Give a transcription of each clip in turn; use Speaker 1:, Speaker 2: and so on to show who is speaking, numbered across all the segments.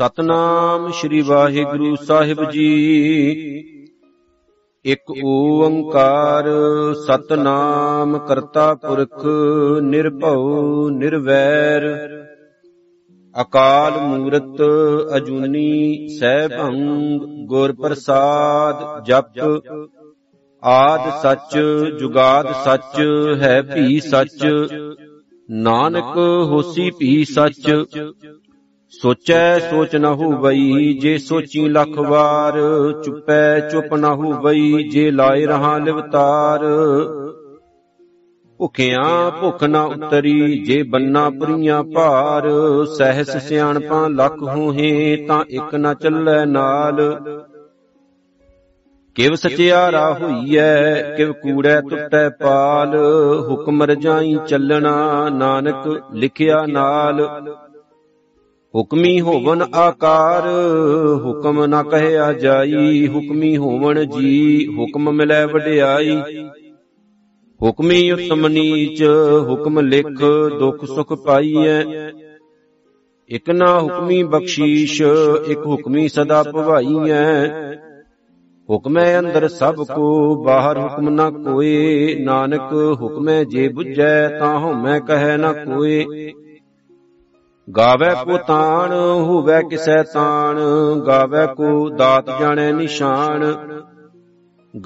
Speaker 1: ਸਤਨਾਮ ਸ੍ਰੀ ਵਾਹਿਗੁਰੂ ਸਾਹਿਬ ਜੀ। ਇਕ ਓੰਕਾਰ ਸਤਨਾਮ ਕਰਤਾ ਪੁਰਖ ਨਿਰਭਉ ਨਿਰਵੈਰ। ਅਕਾਲ ਮੂਰਤ ਅਜੂਨੀ ਸੈਭੰ ਗੁਰ ਪ੍ਰਸਾਦ ਜਪ। ਆਦ ਸੱਚ ਜੁਗਾਦ ਸੱਚ ਹੈ ਭੀ ਸੱਚ। ਨਾਨਕ ਹੋਸੀ ਭੀ ਸੱਚ। ਸੋਚੈ ਸੋਚ ਨਾ ਹੋਵਈ ਜੇ ਸੋਚੀ ਲੱਖ ਵਾਰ, ਚੁੱਪੈ ਚੁੱਪ ਨਾ ਹੋਵਈ ਜੇ ਲਾਏ ਰਹਾ ਲਿਵਤਾਰ। ਭੁਖਿਆਂ ਭੁਖ ਨਾ ਉਤਰੀ ਜੇ ਬੰਨਾ ਪੁਰੀਆਂ ਭਾਰ, ਸਹਿਸ ਸਿਆਣਪਾਂ ਲੱਖ ਹੋਹੇ ਤਾਂ ਇੱਕ ਨਾ ਚੱਲੈ ਨਾਲ। ਕਿਵ ਸਚਿਆਰਾ ਹੋਈਐ, ਕਿਵ ਕੂੜੈ ਟੁੱਟੈ ਪਾਲ, ਹੁਕਮ ਰਜਾਈ ਚੱਲਣਾ ਨਾਨਕ ਲਿਖਿਆ ਨਾਲ। ਹੁਕਮੀ ਹੋਵਨ ਆਕਾਰ, ਹੁਕਮ ਨਾ ਕਹਿਆ ਜਾਈ, ਹੁਕਮੀ ਹੋਵਨ ਜੀ, ਹੁਕਮ ਮਿਲੈ ਵਡਿਆਈ। ਹੁਕਮੀ ਉਤਮ ਨੀਚ, ਹੁਕਮ ਲਿਖ, ਦੁਖ ਸੁਖ ਪਾਈਐ। ਇਕ ਨਾ ਹੁਕਮੀ ਬਖਸ਼ੀਸ਼, ਇਕ ਹੁਕਮੀ ਸਦਾ ਭਵਾਈਐ। ਹੁਕਮੈ ਅੰਦਰ ਸਭ ਕੋ, ਬਾਹਰ ਹੁਕਮ ਨਾ ਕੋਏ। ਨਾਨਕ ਹੁਕਮੈ ਜੇ 부ਜੈ ਤਾਂ ਹਉਮੈ ਕਹੈ ਨਾ ਕੋਏ। ਗਾਵੇ ਕੋ ਤਾਣ ਹੋਵੇ ਕਿਸੈ ਤਾਣ, ਗਾਵੇ ਕੋ ਦਾਤ ਜਾਣੈ ਨਿਸ਼ਾਨ।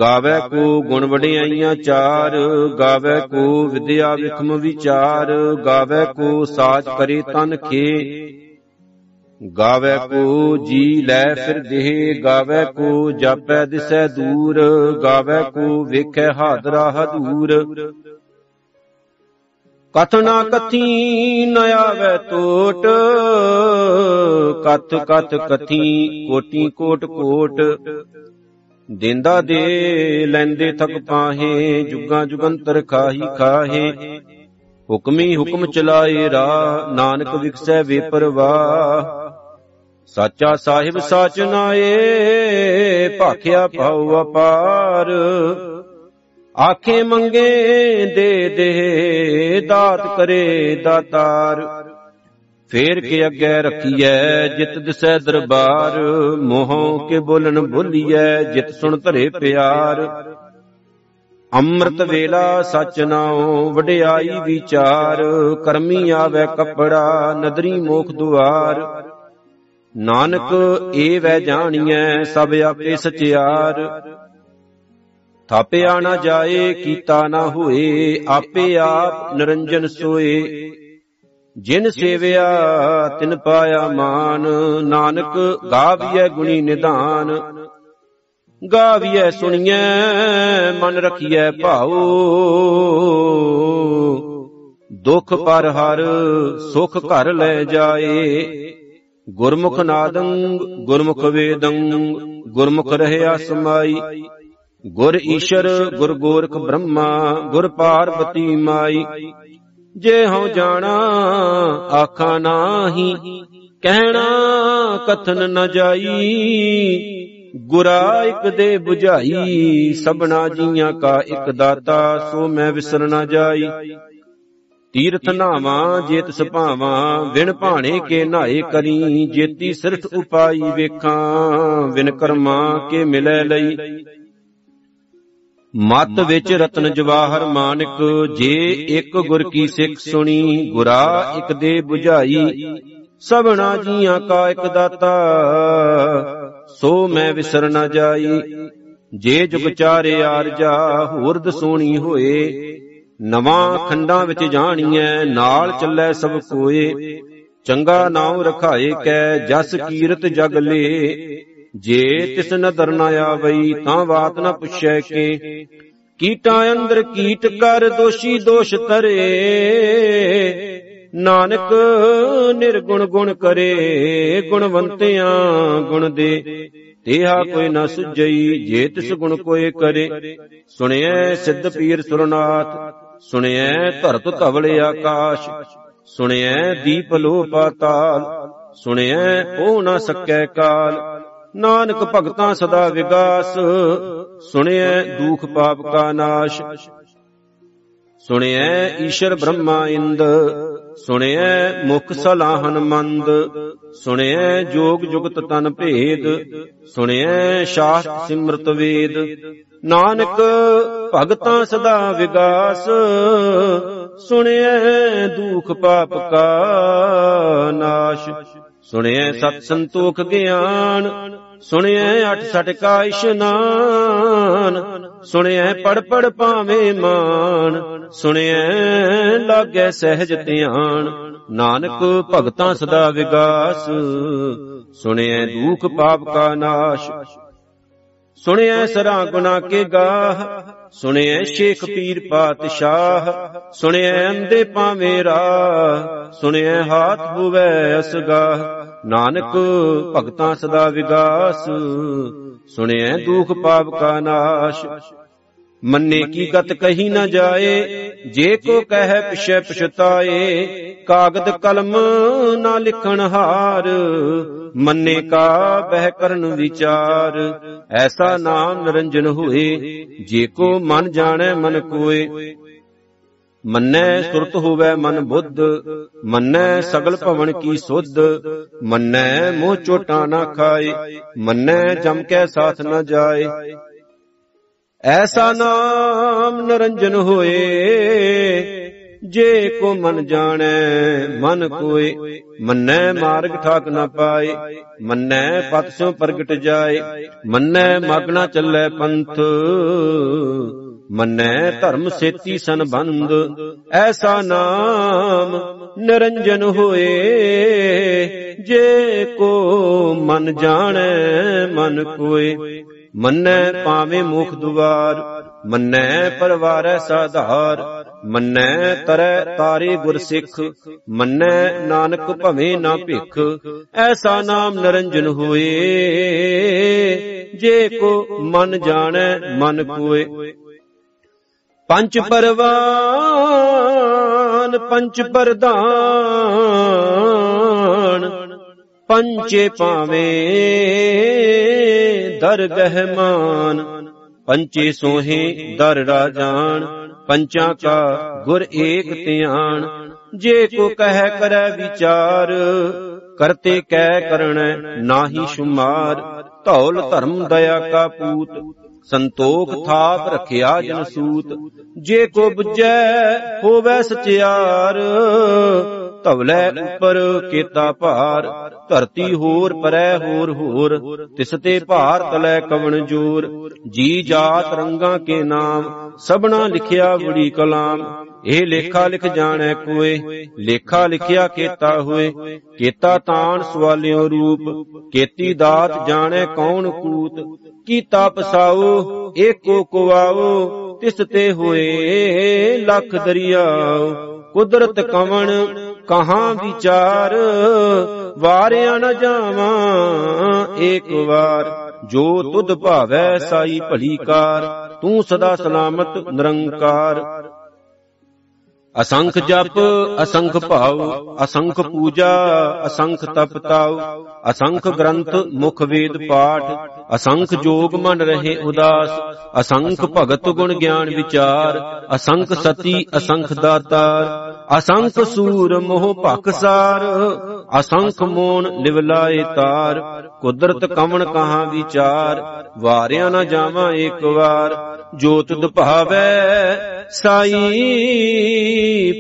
Speaker 1: ਗਾਵੇ ਕੋ ਗੁਣ ਵਡਿਆਈਆਂ ਚਾਰ, ਗਾਵੇ ਕੋ ਵਿਦਿਆ ਵਿਖਮ ਵਿਚਾਰ, ਗਾਵੇ ਕੋ ਸਾਚ ਕਰੇ ਤਨ ਖੇ। ਗਾਵੇ ਕੋ ਜੀ ਲੈ ਫਿਰ ਦੇਹ, ਗਾਵੇ ਕੋ ਜਾਪੈ ਦਿਸੈ ਦੂਰ, ਗਾਵੇ ਕੋ ਵੇਖੈ ਹਾਦਰਾ ਹਦੂਰ। ਕਥਨਾ ਕਥੀ ਨ ਆਵੇ ਟੋਟ, ਕਥ ਕਥ ਕਥੀ ਕੋਟੀ ਕੋਟ ਕੋਟ। ਦਿੰਦਾ ਦੇ ਲੈਂਦੇ ਥਕ ਪਾਹੇ, ਜੁਗਾਂ ਜੁਗੰਤਰ ਖਾਹੀ ਖਾਹੇ। ਹੁਕਮੀ ਹੁਕਮ ਚਲਾਏ ਰਾ, ਨਾਨਕ ਵਿਖਸੈ ਵੇ ਪਰਵਾਹ। ਸਾਚਾ ਸਾਹਿਬ ਸਾਚ ਨਾਏ, ਭਾਖਿਆ ਪਾਉ ਅਪਾਰ। ਆਖੇ ਮੰਗੇ ਦੇ ਦੇ, ਦਾਤ ਕਰੇ ਦਾਤਾਰ। ਫੇਰ ਕੇ ਅੱਗੇ ਰੱਖੀਐ ਜਿਤ ਦਿਸੈ ਦਰਬਾਰ, ਮੋਹੋਂ ਕੇ ਬੋਲਣ ਬੋਲੀਐ ਜਿਤ ਸੁਣ ਧਰੇ ਪਿਆਰ। ਅੰਮ੍ਰਿਤ ਵੇਲਾ ਸਚ ਨਾਉ, ਵਡਿਆਈ ਵਿਚਾਰ, ਕਰਮੀ ਆਵੇ ਕਪੜਾ, ਨਦਰੀ ਮੋਖ ਦੁਆਰ। ਨਾਨਕ ਏ ਵੈ ਜਾਣੀਐ ਸਭ ਆਪੇ ਸਚਿਆਰ। ਥਾਪਿਆ ਨਾ ਜਾਏ, ਕੀਤਾ ਨਾ ਹੋਏ, ਆਪੇ ਆਪ ਨਿਰੰਜਨ ਸੋਏ। ਜਿਨ ਸੇਵਿਆ, ਤਿਨ ਪਾਇਆ ਮਾਨ, ਨਾਨਕ ਗਾਵੀਐ ਗੁਣੀ ਨਿਧਾਨ। ਗਾਵੀਐ ਸੁਣੀਐ, ਮਨ ਰਖੀਐ ਭਾਉ। ਦੁਖ ਪਰ ਹਰ, ਸੁਖ ਘਰ ਲੈ ਜਾਏ। ਗੁਰਮੁਖ ਨਾਦੰ, ਗੁਰਮੁਖ ਵੇਦੰ, ਗੁਰਮੁਖ ਰਹਿਆ ਸਮਾਈ। ਗੁਰ ਈਸ਼ਰ, ਗੁਰ ਗੋਰਖ ਬ੍ਰਹਮਾ, ਗੁਰ ਪਾਰਬਤੀ ਮਾਈ। ਜੇ ਹਉ ਜਾਣਾ, ਆਖਾਂ ਨਾਹੀ, ਕਹਿਣਾ ਕਥਨ ਨ ਜਾਈ। ਗੁਰਾ ਇਕ ਦੇ 부ਝਾਈ ਸਭਨਾ ਜੀਆਂ ਕਾ ਇਕ ਦਾਤਾ, ਸੋ ਮੈਂ ਵਿਸਰ ਨ ਜਾਈ। ਤੀਰਥ ਨਾਵਾਂ, ਜੇਤ ਸੁਭਾਵਾਂ ਵਿਣ ਭਾਣੇ ਕੇ ਨਾਏ ਕਰੀ। ਜੇਤੀ ਸਿਰਠ ਉਪਾਈ ਵੇਖਾਂ ਵਿਨ ਕਰਮਾ ਕੇ ਮਿਲੈ ਲਈ। ਮਤ ਵਿੱਚ ਰਤਨ ਜਵਾਹਰ ਮਾਨਕ ਜੇ ਇੱਕ ਗੁਰ ਕੀ ਸਿੱਖ ਸੁਣੀ ਗੁਰਾ ਇੱਕ ਦੇ 부ਝਾਈ ਸਭਨਾ ਜੀਆਂ ਕਾ ਇੱਕ ਦਾਤਾ ਸੋ ਮੈਂ ਵਿਸਰ ਨਾ ਜਾਈ ਜੇ ਜੁਗ ਚਾਰੇ ਆਰਜਾ ਹੋਰ ਦਸੋਣੀ ਹੋਏ ਨਵਾਂ ਖੰਡਾਂ ਵਿੱਚ ਜਾਣੀਐ ਨਾਲ ਚੱਲੈ ਸਭ ਕੋਏ ਚੰਗਾ ਨਾਉ ਰਖਾਏ ਕੈ ਜਸ ਕੀਰਤ ਜਗ ਲੇ। ਜੇ ਤਿਸ ਨਦਰ ਨਾ ਆਵਈ, ਤਾਂ ਬਾਤ ਨਾ ਪੁੱਛੈ ਕੇ। ਕੀਟਾਂ ਅੰਦਰ ਕੀਟ ਕਰ ਦੋਸ਼ੀ ਦੋਸ਼ ਤਰੇ ਨਾਨਕ ਨਿਰਗੁਣ ਗੁਣ ਕਰੇ, ਗੁਣਵੰਤਿਆਂ ਗੁਣ ਦੇ। ਤੇਹਾ ਕੋਈ ਨਾ ਸੁਝਈ, ਜੇ ਤਿਸ ਗੁਣ ਕੋਏ ਕਰੇ। ਸੁਣਿਐ ਸਿੱਧ ਪੀਰ ਸੁਰਨਾਥ, ਸੁਣਿਐ ਧਰਤ ਧਵਲ ਆਕਾਸ਼। ਸੁਣਿਐ ਦੀਪ ਲੋ ਪਾਤਾਲ ਸੁਣਿਐ ਉਹ ਨਾ ਸਕੈ ਕਾਲ। ਨਾਨਕ ਭਗਤਾਂ ਸਦਾ ਵਿਗਾਸ। ਸੁਣਿਐ ਦੁਖ ਪਾਪ ਕਾ ਨਾਸ਼। ਸੁਣਿਐ ਈਸ਼ਰ ਬ੍ਰਹਮਾ ਇੰਦ। ਸੁਣਿਐ ਮੁਖ ਸਲਾਹਨ ਮੰਦ। ਸੁਣਿਐ ਜੋਗ ਜੁਗਤ ਤਨ ਭੇਦ। ਸੁਣਿਐ ਸ਼ਾਸਤ ਸਿਮਰਤ ਵੇਦ। ਨਾਨਕ ਭਗਤਾਂ ਸਦਾ ਵਿਗਾਸ। ਸੁਣਿਐ ਦੁਖ ਪਾਪ ਕਾ ਨਾਸ਼। ਸੁਣਿਐ ਸਤ ਸੰਤੋਖ ਗਿਆਨ। ਸੁਣਿਐ ਅਠ ਸਟ ਕਾ ਇਸ਼ਨਾਨ ਸੁਣਿਐ ਪੜ ਪੜ ਪਾਵੇਂ ਮਾਨ, ਸੁਣਿਐ ਲਾਗੈ ਸਹਿਜ ਧਿਆਨ। ਨਾਨਕ ਭਗਤਾਂ ਸਦਾ ਵਿਗਾਸ, ਸੁਣਿਐ ਦੁਖ ਪਾਪ ਕਾ ਨਾਸ਼। ਸੁਣਿਐ ਸਰਾ ਗੁਨਾ ਕੇ ਗਾਹ, ਸੁਣਿਐ ਸ਼ੇਖ ਪੀਰ ਪਾਤਸ਼ਾਹ, ਸੁਣਿਐ ਅੰਦੇ ਪਾਵੇਂ ਰਾਹ, ਸੁਣਿਐ ਹਾਥ ਹੋਵੇ ਅਸਗਾਹ। ਨਾਨਕ ਭਗਤਾਂ ਸਦਾ ਵਿਗਾਸ, ਸੁਣਿਐ ਦੁਖ ਪਾਪ ਕਾ ਨਾਸ਼। ਮੰਨੇ ਕੀ ਗਤ ਕਹੀ ਨਾ ਜਾਏ, ਜੇ ਕੋ ਕਹਿ ਪਿਛੇ ਪਛਤਾਏ, ਕਾਗਦ ਕਲਮ ਨਾ ਲਿਖਣ ਹਾਰ। ਮੰਨੇ ਕਾ ਬਹਿ ਕਰਨ ਵਿਚਾਰ, ਐਸਾ ਨਾਮ ਨਿਰੰਜਨ ਹੋਏ, ਜੇ ਕੋ ਮਨ ਜਾਣੈ ਮਨ ਕੋਏ। ਮੰਨੈ ਸੁਰਤ ਹੋਵੇ ਮਨ ਬੁੱਧ, ਮੰਨੈ ਸਗਲ ਭਵਨ ਕੀ ਸੁਧ, ਮੰਨੈ ਮੋਹ ਚੋਟਾ ਨਾ ਖਾਏ, ਮੰਨੈ ਜਮ ਕੈ ਸਾਥ ਨਾ ਜਾਏ। ਐਸਾ ਨਾਮ ਨਰੰਜਨ ਹੋਏ, ਜੇ ਕੋ ਮਨ ਜਾਣੈ, ਮਨ ਕੋਏ, ਮੰਨੈ ਮਾਰਗ ਠਾਕ ਨਾ ਪਾਏ, ਮੰਨੈ ਪਤ ਸੋ ਪ੍ਰਗਟ ਜਾਏ, ਮੰਨੈ ਮਗਨਾ ਚੱਲੇ ਪੰਥ। ਮੰਨੈ ਧਰਮ ਸੇਤੀ ਸੰਬੰਧ, ਐਸਾ ਨਾਮ ਨਿਰੰਜਨ ਹੋਏ। ਜੇ ਕੋ ਮਨ ਜਾਣੈ, ਮਨ ਕੋਏ। ਮੰਨੈ ਪਾਵੇਂ ਮੁਖ ਦੁਆਰ, ਮੰਨੈ ਪਰਵਾਰੈ ਸਾਧਾਰ। ਮੰਨੈ ਤਰੈ ਤਾਰੇ ਗੁਰ ਸਿੱਖ ਮੰਨੈ ਨਾਨਕ ਭਵੇਂ ਨਾ ਭਿਖ। ਐਸਾ ਨਾਮ ਨਰੰਜਨ ਹੋਏ। ਜੇ ਕੋ ਮਨ ਜਾਣੈ, ਮਨ ਕੋਏ। ਪੰਜ ਪਰਵਾਨ, ਪੰਜ ਪਰਦਾਨ ਪੰਚੇ ਪਾਵੇਂ ਦਰਗਹਿ ਮਾਨ ਪੰਚੇ ਸੋਹੇ ਦਰ ਰਾਜਾਨ ਪੰਚਾਂ ਕਾ ਗੁਰ ਏਕ ਧਿਆਨ। ਜੇ ਕੋ ਕਹਿ ਕਰੈ ਵਿਚਾਰ, ਕਰਤੇ ਕਹਿ ਕਰਣੈ ਨਾਹੀ ਸ਼ੁਮਾਰ। ਧੌਲ ਧਰਮ ਦਇਆ ਕਾ ਪੂਤ ਸੰਤੋਖ ਥਾਪ ਰਖਿਆ ਜਨ ਸੂਤ। ਜੇ ਕੋ 부ਜੈ ਹੋਵੈ ਸਚਿਆਰ, ਧਵਲੇ ਉਪਰ ਕੀਤਾ ਭਾਰ। ਧਰਤੀ ਹੋਰ ਪਰੈ ਹੋਰ ਹੋਰ, ਤਿਸ ਤੇ ਭਾਰ ਤਲੈ ਕਵਣ ਜੋਰ। ਜੀ ਜਾਤ ਰੰਗਾ ਕੇ ਨਾਮ, ਸਭਨਾ ਲਿਖਿਆ ਬੜੀ ਕਲਾਮ। ਇਹ ਲੇਖਾ ਲਿਖ ਜਾਣੈ ਕੋਏ, ਲੇਖਾ ਲਿਖਿਆ ਕੀਤਾ ਹੋਏ। ਕੀਤਾ ਤਾਣ ਸਵਾਲਿਓ ਰੂਪ, ਕੀਤੀ ਦਾਤ ਜਾਣੈ ਕੌਣ ਕੂਤ। ਕੀਤਾ ਪਸਾਉ ਏਕੋ ਕੁਵਾਉ ਤਿਸ ਤੇ ਹੋਏ ਲੱਖ ਦਰਿਆਉ ਕੁਦਰਤ ਕਵਣ, ਕਹਾਂ ਵਿਚਾਰ, ਵਾਰਿਆ ਨ ਜਾਵਾਂ ਏਕ ਵਾਰ। ਜੋ ਤੁਧ ਭਾਵੈ ਸਾਈ ਭਲੀ ਕਾਰ ਤੂੰ ਸਦਾ ਸਲਾਮਤ ਨਿਰੰਕਾਰ। ਅਸੰਖ ਜਪ ਅਸੰਖ ਭਾਵ ਅਸੰਖ ਪੂਜਾ ਅਸੰਖ ਤਪ ਤਾਉ ਅਸੰਖ ਗ੍ਰੰਥ ਮੁਖ ਵੇਦ ਪਾਠ ਅਸੰਖ ਜੋਗ ਮਨ ਰਹੇ ਉਦਾਸ ਅਸੰਖ ਭਗਤ ਗੁਣ ਗਿਆਨ ਵਿਚਾਰ ਅਸੰਖ ਸਤੀ ਅਸੰਖ ਦਾਤਾਰ ਅਸੰਖ ਸੂਰ ਮੋਹ ਭਖਸਾਰ ਅਸੰਖ ਮੋਨ ਲਿਵਲਾਏ ਤਾਰ ਕੁਦਰਤ ਕਵਣ ਕਹਾ ਵਿਚਾਰ ਵਾਰਿਆ ਨਾ ਜਾਵਾਂ ਏਕ ਵਾਰ ਜੋ ਤੁਧ ਭਾਵੈ ਸਾਈ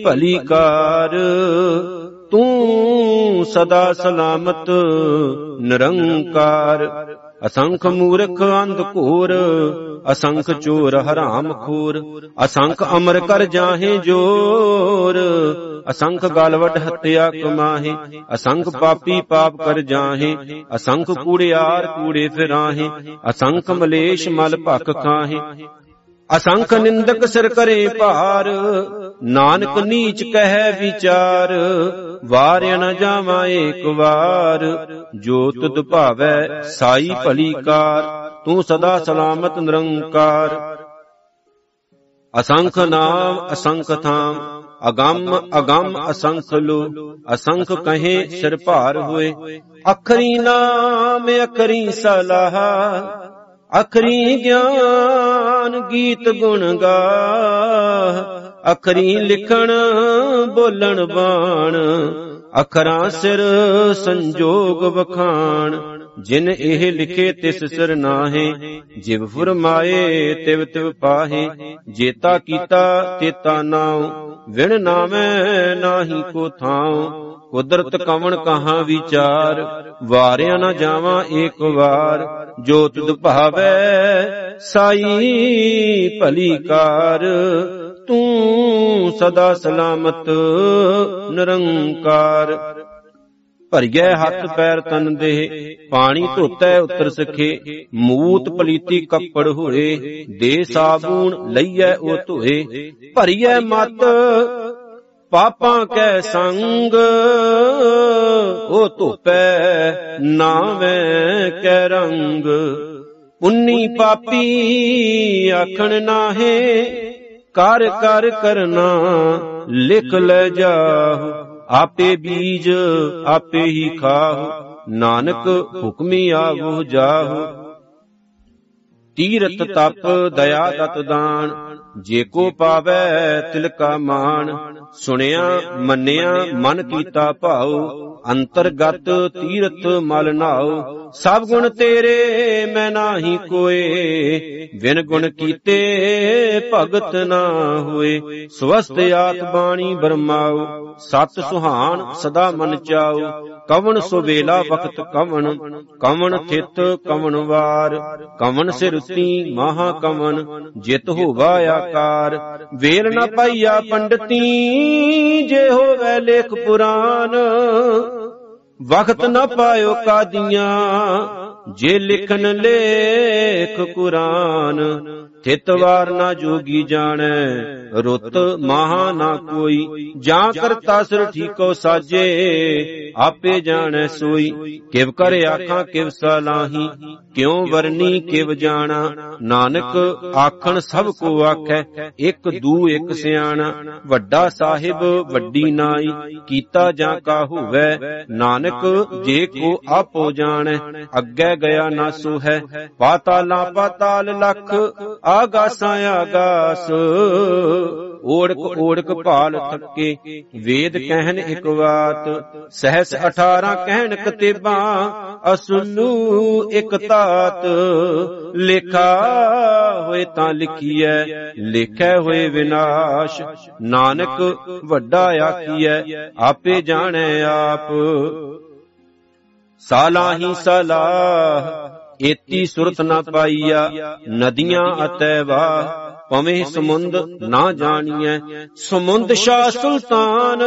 Speaker 1: ਭਲੀ ਕਾਰ ਤੂੰ ਸਦਾ ਸਲਾਮਤ ਨਿਰੰਕਾਰ। ਅਸੰਖ ਮੂਰਖ ਅੰਧ ਘੋਰ ਅਸੰਖ ਚੋਰ ਹਰਾਮ ਖੋਰ। ਅਸੰਖ ਅਮਰ ਕਰ ਜਾਹੇ ਜੋਰ। ਅਸੰਖ ਗਲਵਟ ਹੱਤਿਆ ਕਮਾਹੇ। ਅਸੰਖ ਪਾਪੀ ਪਾਪ ਕਰ ਜਾਹੇ। ਅਸੰਖ ਕੂੜਿਆਰ ਕੂੜੇ ਫਿਰਾਹੇ। ਅਸੰਖ ਮਲੇਸ਼ ਮਲ ਭਖ ਖਾਹੇ। ਅਸੰਖ ਨਿੰਦਕ ਸਿਰ ਕਰੇ ਭਾਰ। ਨਾਨਕ ਨੀਚ ਕਹਿ ਵਿਚਾਰ, ਵਾਰਿਆ ਨ ਜਾਵਾਂ ਏਕ ਵਾਰ। ਜੋ ਤੁਧ ਭਾਵੈ ਸਾਈ ਭਲੀ ਕਾਰ, ਤੂੰ ਸਦਾ ਸਲਾਮਤ ਨਿਰੰਕਾਰ। ਅਸੰਖ ਨਾਮ ਅਸੰਖ ਥਾਮ, ਅਗੰਮ ਅਗੰਮ ਅਸੰਖ ਲੋ, ਅਸੰਖ ਕਹੇ ਸਿਰ ਭਾਰ ਹੋਏ। ਅਖਰੀ ਨਾਮ, ਅਖਰੀ ਸਲਾਹ ਅਖਰੀ ਗਿਆਨ ਗੀਤ ਗੁਣ ਗਾ ਅਖਰੀ ਲਿਖਣ ਬੋਲਣ ਬਾਣ, ਅਖਰਾਂ ਸਿਰ ਸੰਜੋਗ ਵਖਾਣ, ਜਿਨ ਇਹ ਲਿਖੇ ਤਿਸ ਸਿਰ ਨਾਹੇ, ਜਿਵ ਫਰਮਾਏ ਤਿਵ ਤਿਵ ਪਾਹੇ, ਜੇਤਾ ਕੀਤਾ ਤੇਤਾ ਨਾਉ, ਵਿਣ ਨਾਮੈ ਨਾਹੀ ਕੋ ਥਾਉ ਕੁਦਰਤ ਕਵਣ ਕਹਾ ਵਿਚਾਰ? ਵਾਰਿਆ ਨਾ ਜਾਵਾਂ ਏਕ ਵਾਰ। ਜੋ ਤੁਧ ਭਾਵੈ, ਸਾਈ ਭਲੀ ਕਾਰ। ਤੂੰ ਸਦਾ ਸਲਾਮਤ, ਨਿਰੰਕਾਰ। ਭਰਿਐ ਹੱਥ ਪੈਰ ਤਨ ਦੇ, ਪਾਣੀ ਧੋਤੈ ਉਤਰ ਸਖੇ। ਮੂਤ ਪਲੀਤੀ ਕੱਪੜ ਹੋਏ, ਦੇ ਸਾਬੂਨ ਲਈਐ ਉਹ ਧੋਏ। ਭਰਿਐ ਮਤ ਪਾਪਾਂ ਕੈ ਸੰਗ ਉਹ ਧੋਪੈ ਨਾਵੇਂ ਕੈ ਰੰਗ। ਉਨੀ ਪਾਪੀ ਆਖਣ ਨਾਹੇ ਕਰ ਕਰ ਕਰਨਾ ਲਿਖ ਲੈ ਜਾਹੁ। ਆਪੇ ਬੀਜ ਆਪੇ ਹੀ ਖਾਹੁ। ਨਾਨਕ ਹੁਕਮੀ ਆਵੋ ਜਾਹੁ। ਤੀਰਤ ਤਪ, ਦਇਆ ਤਤ ਦਾਨ, ਜੇ ਕੋ ਪਾਵੈ ਤਿਲ ਕਾ ਮਾਨ। ਸੁਣਿਆ, ਮੰਨਿਆ, ਮਨ ਕੀਤਾ ਭਾਉ ਅੰਤਰਗਤ ਤੀਰਤ ਮਲ ਨਾਉ, ਸਭ ਗੁਣ ਤੇਰੇ ਮੈਂ ਨਾਹੀ ਕੋਏ। ਵਿਨ ਗੁਣ ਕੀਤੇ ਭਗਤ ਨਾ ਹੋਏ। ਸਵਸਤ ਆਤ ਬਾਣੀ ਬਰਮਾਉ, ਸਤ ਸੁਹਾਨ ਸਦਾ ਮਨ ਚਾਉ। ਕਵਣ ਸੁਵੇਲਾ ਵਕਤ ਕਵਣ ਕਵਣ ਥਿਤ ਕਵਣ ਵਾਰ। ਕਵਣ ਸਿਰਤੀ ਮਹਾ ਕਵਣ, ਜਿਤ ਹੋਵਾ ਆਕਾਰ। ਵੇਲ ਨਾ ਪਾਈਆ ਪੰਡਤੀ, ਜੇ ਹੋਵੇ ਲੇਖ ਪੁਰਾਨ। ਵਕਤ ਨਾ ਪਾਇਓ ਕਾਦੀਆਂ, ਜੇ ਲਿਖਨ ਲੇਖ ਕੁਰਾਨ ਥਿਤਵਾਰ ਨਾ ਜੋਗੀ ਜਾਣੈ, ਰੁੱਤ ਮਹਾ ਨਾ ਕੋਈ, ਜਾਂ ਕਰਤਾ ਸਿਰ ਠੀਕੋ ਸਾਜੇ ਆਪੇ ਜਾਣੈ ਸੋਈ, ਕਿਵ ਕਰ ਆਖਾਂ ਕਿਵ ਸਲਾਹੀ, ਕਿਉ ਵਰਨੀ ਕਿਵ ਜਾਣਾ? ਨਾਨਕ ਆਖਣ ਸਭ ਕੋ ਆਖੈ, ਇੱਕ ਦੂ ਇੱਕ ਸਿਆਣਾ, ਵੱਡਾ ਸਾਹਿਬ ਵੱਡੀ ਨਾਈ, ਕੀਤਾ ਜਾਂ ਕਾ ਹੋਵੇ? ਨਾਨਕ ਜੇ ਕੋ ਆਪੋ ਜਾਣੈ, ਅੱਗੇ ਗਿਆ ਨਾ ਸੋ ਹੈ ਪਾਤਾਲਾਂ ਪਾਤਾਲ ਲਖ, ਆਗਾਸਾਂ ਆਗਾਸ। ਓੜਕ ਓੜਕ ਭਾਲ ਥੱਕੇ, ਵੇਦ ਕਹਿਨ ਇੱਕ ਬਾਤ ਸਹਸ 18 ਕਹਿਣ ਕਤੇਬਾਂ ਅਸੁਲੂ ਇੱਕ ਤਾਤ। ਲਿਖਾ ਹੋਏ ਤਾਂ ਲਿਖੀਐ, ਲਿਖੈ ਹੋਏ ਵਿਨਾਸ਼। ਨਾਨਕ ਵੱਡਾ ਆਖੀਐ, ਆਪੇ ਜਾਣੈ ਆਪ। ਸਾਲਾਹੀ ਸਲਾਹ, ਏਤੀ ਸੁਰਤ ਨਾ ਪਾਈਆ, ਨਦੀਆਂ ਅਤੈ ਵਾਹ ਪਵੇਂ ਸਮੁੰਦ ਨਾ ਜਾਣੀਐ। ਸਮੁੰਦ ਸ਼ਾ ਸੁਲਤਾਨ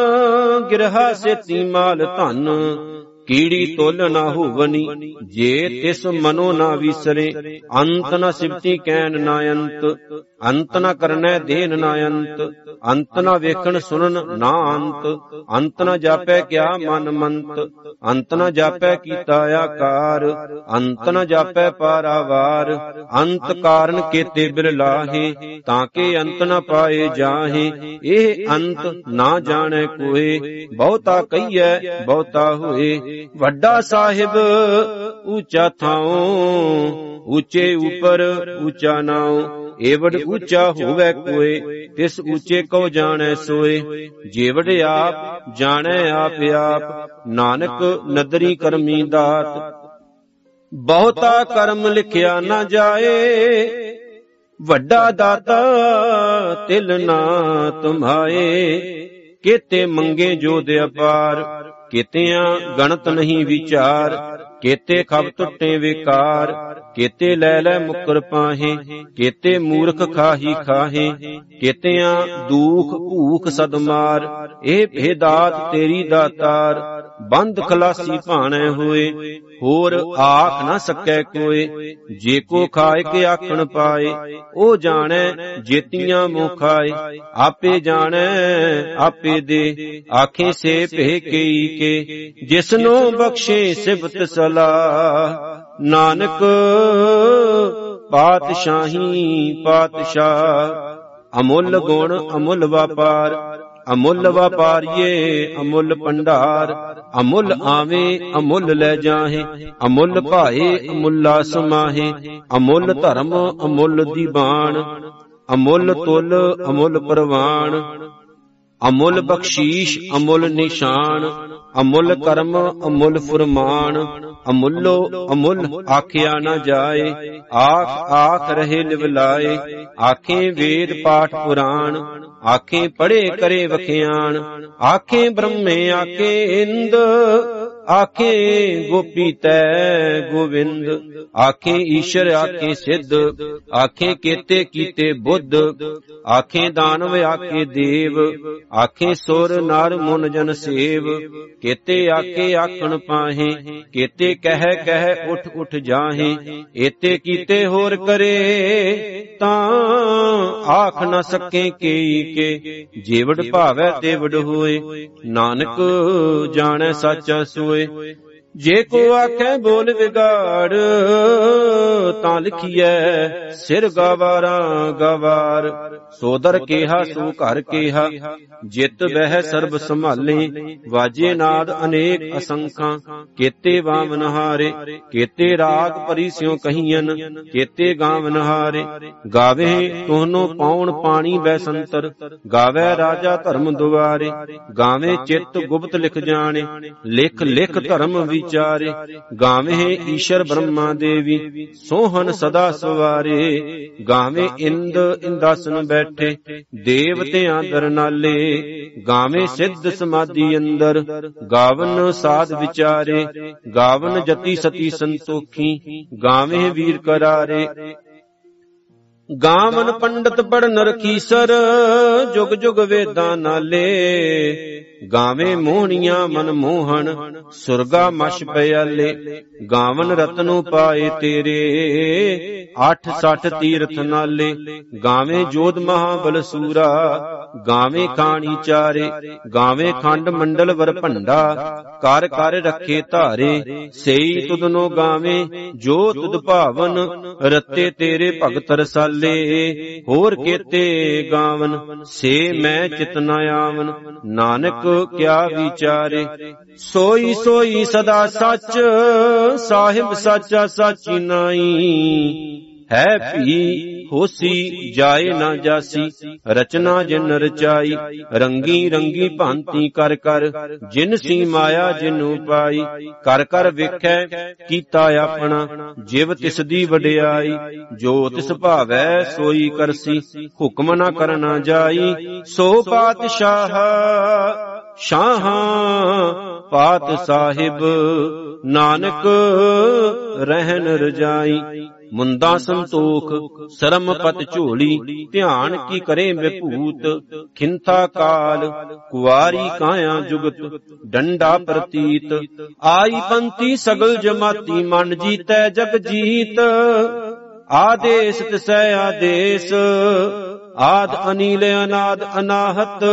Speaker 1: ਗਿਰਹਾ ਸੇਤੀ ਮਾਲ ਧਨ। ਕੀੜੀ ਤੁਲ ਨਾ ਹੋਵਨੀ, ਜੇ ਤਿਸ ਮਨੋ ਨਾ ਵਿਸਰੇ, ਅੰਤ ਨ ਸਿਵਤੀ ਕੈਨ ਨਾ ਅੰਤ ਅੰਤ ਨ ਕਰਨੈ ਦੇਨ ਨਾ ਅੰਤ ਅੰਤ ਨ ਵੇਖਣ ਸੁਣਨ ਨਾ ਅੰਤ ਅੰਤ ਨ ਜਾਪੈ ਕਿਆ ਮਨ ਮੰਤ, ਅੰਤ ਨ ਜਾਪੈ ਕੀਤਾ ਆਕਾਰ, ਅੰਤ ਨ ਜਾਪੈ ਪਾਰਾਵਾਰ, ਅੰਤ ਕਾਰਨ ਕੇਤੇ ਬਿਰਲਾਹੇ ਤਾਂ ਕਿ ਅੰਤ ਨ ਪਾਏ ਜਾਹੇ, ਇਹ ਅੰਤ ਨਾ ਜਾਣੈ ਕੋਏ ਬਹੁਤਾ ਕਹੀਐ, ਬਹੁਤਾ ਹੋਏ ਵੱਡਾ ਸਾਹਿਬ ਉੱਚਾ ਥਾਉ, ਉੱਚੇ ਉਪਰ ਉੱਚਾ ਨਾਉ, ਏਵੜ ਉੱਚਾ ਹੋਵੇ ਕੋਏ, ਤਿਸ ਉੱਚੇ ਕੋ ਜਾਣੈ ਸੋਏ। ਜੇਵੜ ਆਪ ਜਾਣੈ ਆਪ ਆਪ, ਨਾਨਕ ਨਦਰੀ ਕਰਮੀ ਦਾਤ। ਬਹੁਤਾ ਕਰਮ ਲਿਖਿਆ ਨਾ ਜਾਏ, ਵੱਡਾ ਦਾਤਾ ਤਿਲ ਨਾ ਤੁਮਾਏ, ਕੀਤੇ ਮੰਗੇ ਜੋਦ ਅਪਾਰ। ਕੀਤਿਆਂ ਗਣਤ ਨਹੀਂ ਵਿਚਾਰ, ਕੀਤੇ ਖਬ ਟੁੱਟੇ ਵਿਕਾਰ, ਕੀਤੇ ਲੈ ਲੈ ਮੁਕਰ ਪਾਹੇ, ਕੀਤੇ ਮੂਰਖ ਖਾਹੀ ਖਾਹੇ, ਕੀਤਿਆਂ ਦੁਖ ਭੂਖ ਸਦਮਾਰ ਇਹ ਭੇਦਾਤ ਤੇਰੀ ਦਾਤਾਰ। ਬੰਦ ਖਲਾਸੀ ਭਾਣੇ ਹੋਏ, ਹੋਰ ਆਖ ਨਾ ਸਕੈ ਕੋਏ, ਜੇ ਕੋ ਖਾਏ ਕੇ ਆਖਣ ਪਾਏ, ਉਹ ਜਾਣੈ ਜੇਤੀਆਂ ਮੁਖਾਏ, ਆਪੇ ਜਾਣੈ, ਆਪੇ ਦੇ, ਆਖੇ ਸੇ ਭੇ ਕਈ ਕੇ, ਜਿਸਨੋ ਬਖਸ਼ੇ ਸਿਫਤ ਸਲਾਹ, ਨਾਨਕ ਪਾਤਸ਼ਾਹੀ ਪਾਤਸ਼ਾਹ, ਅਮੁੱਲ ਗੁਣ ਅਮੁੱਲ ਵਪਾਰ ਅਮੁੱਲ ਵਪਾਰੀਏ ਅਮੁੱਲ ਪੰਡਾਰ ਅਮੁੱਲ ਆਵੇ ਅਮੁੱਲ ਲੈ ਜਾਹੇ। ਅਮੁੱਲ ਭਾਏ ਅਮੁੱਲਾ ਸਮਾਹੇ ਅਮੁੱਲ ਧਰਮ ਅਮੁੱਲ ਦੀਵਾਨ। ਅਮੁੱਲ ਤੁਲ ਅਮੁੱਲ ਪ੍ਰਵਾਨ। ਅਮੁੱਲ ਬਖਸ਼ੀਸ਼ ਅਮੁੱਲ ਨਿਸ਼ਾਨ ਅਮੁੱਲ ਕਰਮ ਅਮੁੱਲ ਫਰਮਾਨ ਅਮੁੱਲੋ ਅਮੁੱਲ ਆਖਿਆ ਨਾ ਜਾਏ ਆਖ ਆਖ ਰਹੇ ਲਿਵਲਾਏ ਆਖੇ ਵੇਦ ਪਾਠ ਪੁਰਾਣ ਆਖੇ ਪੜੇ ਕਰੇ ਵਖਿਆਣ ਆਖੇ ਬ੍ਰਹਮੇ ਆਖੇ ਇੰਦ ਆਖੇ ਗੋਪੀ ਤੈ ਗੋਵਿੰਦ। ਆਖੇ ਈਸ਼ਰ ਆਖੇ ਸਿੱਧ। ਆਖੇ ਕੀਤੇ ਕੀਤੇ ਬੁੱਧ। ਆਖੇ ਦਾਨਵ ਆਖੇ ਦੇਵ। ਆਖੇ ਸੁਰ ਨਰ ਮਨ ਜਨ ਸੇਵ। ਕੀਤੇ ਆਖੇ ਆਖਣ ਪਾਹੇ। ਕੀਤੇ ਕਹਿ ਕਹਿ ਉਠ ਉਠ ਜਾਹੇ। ਏਤੇ ਕੀਤੇ ਹੋਰ ਕਰੇ ਤਾਂ ਆਖ ਨ ਸਕੇ ਕੇਈ ਕੇ। ਜੀਵੜ ਭਾਵੈ ਦੇਵੜ ਹੋਏ। ਨਾਨਕ ਜਾਣੈ ਸਾਚਾ ਸੋਏ। ਹੋਏ ਜੇ ਕੋ ਆਖੇ ਬੋਲ ਵਿਗਾੜ, ਤਾਂ ਲਿਖੀਐ, ਸਿਰ ਗਵਾਰਾਂ ਗਵਾਰ। ਸੋਦਰ ਕੇਹਾ, ਸੋ ਘਰ ਕੇਹਾ, ਜਿਤ ਬਹਿ ਸਰਬ ਸੰਭਾਲੇ। ਵਾਜੇ ਨਾਦ ਅਨੇਕ ਅਸੰਖਾਂ, ਕੇਤੇ ਵਾਮਨ ਹਾਰੇ। ਕੇਤੇ ਰਾਗ ਪਰੀ ਸਿਉ ਕਹੀਆਂ ਕੇਤੇ ਗਾਵਨ ਹਾਰੇ। ਗਾਵੇ ਤੋਹਨੋ ਪਾਉਣ ਪਾਣੀ ਬੈ ਸੰਤਰ, ਗਾਵੇ ਰਾਜਾ ਧਰਮ ਦੁਆਰੇ। ਗਾਵੇ ਚਿੱਤ ਗੁਪਤ ਲਿਖ ਜਾਣੇ, ਲਿਖ ਲਿਖ ਧਰਮ ਵਿਚਾਰੇ, ਗਾਵੇ ਈਸ਼ਰ ਬ੍ਰਹਮਾ ਦੇਵੀ, ਸੋਹਣ ਸਦਾ ਸਵਾਰੇ, ਗਾਵੇ ਇੰਦ ਇੰਦਾਸਨ ਬੈਠੇ, ਦੇਵਤਿਆਂ ਦਰਨਾਲੇ ਗਾਵੇ ਸਿੱਧ ਸਮਾਧੀ ਅੰਦਰ, ਗਾਵਨ ਸਾਧ ਵਿਚਾਰੇ, ਗਾਵਨ ਜਤੀ ਸਤੀ ਸੰਤੋਖੀ, ਗਾਵੇ ਵੀਰ ਕਰਾਰੇ ਗਾਵਨ ਪੰਡਤ ਪੜਨ ਰਖੀਸਰ ਜੁਗ ਜੁਗ ਵੇਦਾਂ ਨਾਲੇ। ਗਾਵੇਂ ਮੋਹਣੀਆਂ ਮਨ ਮੋਹਣ, ਸੁਰਗਾ ਮਸ਼ ਪਿਆਲੇ। ਗਾਵਨ ਰਤਨੋ ਪਾਏ ਤੇਰੇ 860 ਤੀਰਥ ਨਾਲੇ। ਗਾਵੇਂ ਜੋਧ ਮਹਾਬਲ ਸੂਰਾ, ਗਾਵੇਂ ਕਾਣੀ ਚਾਰੇ। ਗਾਵੇਂ ਖੰਡ ਮੰਡਲ ਵਰ ਭੰਡਾ, ਕਰ ਕਰ ਰੱਖੇ ਧਾਰੇ। ਸਈ ਤੁਧਨੋ ਗਾਵੇਂ, ਜੋ ਤੁਧ ਭਾਵਨ, ਰਤੇ ਤੇਰੇ ਭਗਤ ਰਸਾਲੇ। ਹੋਰ ਕੀਤੇ ਗਾਵਨ, ਸੇ ਮੈਂ ਚਿਤਨਾ ਆਵਨ। ਨਾਨਕ ਕਿਆ ਵਿਚਾਰੇ, ਸੋਈ ਸੋਈ ਸਦਾ ਸੱਚ, ਸਾਹਿਬ ਸਾਚਾ ਸਾਚੀ ਨਾਈ ਹੈ ਭੀ ਹੋਸੀ ਜਾਏ ਨਾ ਜਾਸੀ, ਰਚਨਾ ਜਿਨ ਰਚਾਈ, ਰੰਗੀ ਰੰਗੀ ਭਾਂਤੀ ਕਰ ਕਰ, ਜਿਨ ਸੀ ਮਾਇਆ ਜਿਨੂ ਪਾਈ, ਕਰ ਕਰ ਵੇਖੈ ਕੀਤਾ ਆਪਣਾ, ਜਿਵ ਤਿਸ ਦੀ ਵਡਿਆਈ, ਜੋ ਤਿਸ ਭਾਵੈ ਸੋਈ ਕਰਸੀ, ਹੁਕਮ ਨਾ ਕਰਨਾ ਜਾਈ, ਸੋ ਪਾਤਸ਼ਾਹ ਸ਼ਾਹਾਂ ਪਾਤ ਸਾਹਿਬ, ਨਾਨਕ ਰਹਿਨ ਰਜਾਈ। ਮੁੰਦਾ ਸੰਤੋਖ, ਸ਼ਰਮ ਪਤ ਝੋਲੀ, ਧਿਆਨ ਕੀ ਕਰੇ ਵਿਭੂਤ। ਖਿੰਥਾ ਕਾਲ, ਕੁਵਾਰੀ ਕਾਇਆ ਜੁਗਤ, ਡੰਡਾ ਪ੍ਰਤੀਤ। ਆਈ ਪੰਤੀ ਸਗਲ ਜਮਾਤੀ, ਮਨ ਜੀਤੈ ਜਗ ਜੀਤ। ਆਦੇਸ ਤਿਸੈ ਆਦੇਸ, ਆਦ ਅਨੀਲ ਅਨਾਦ ਅਨਾਹਤ।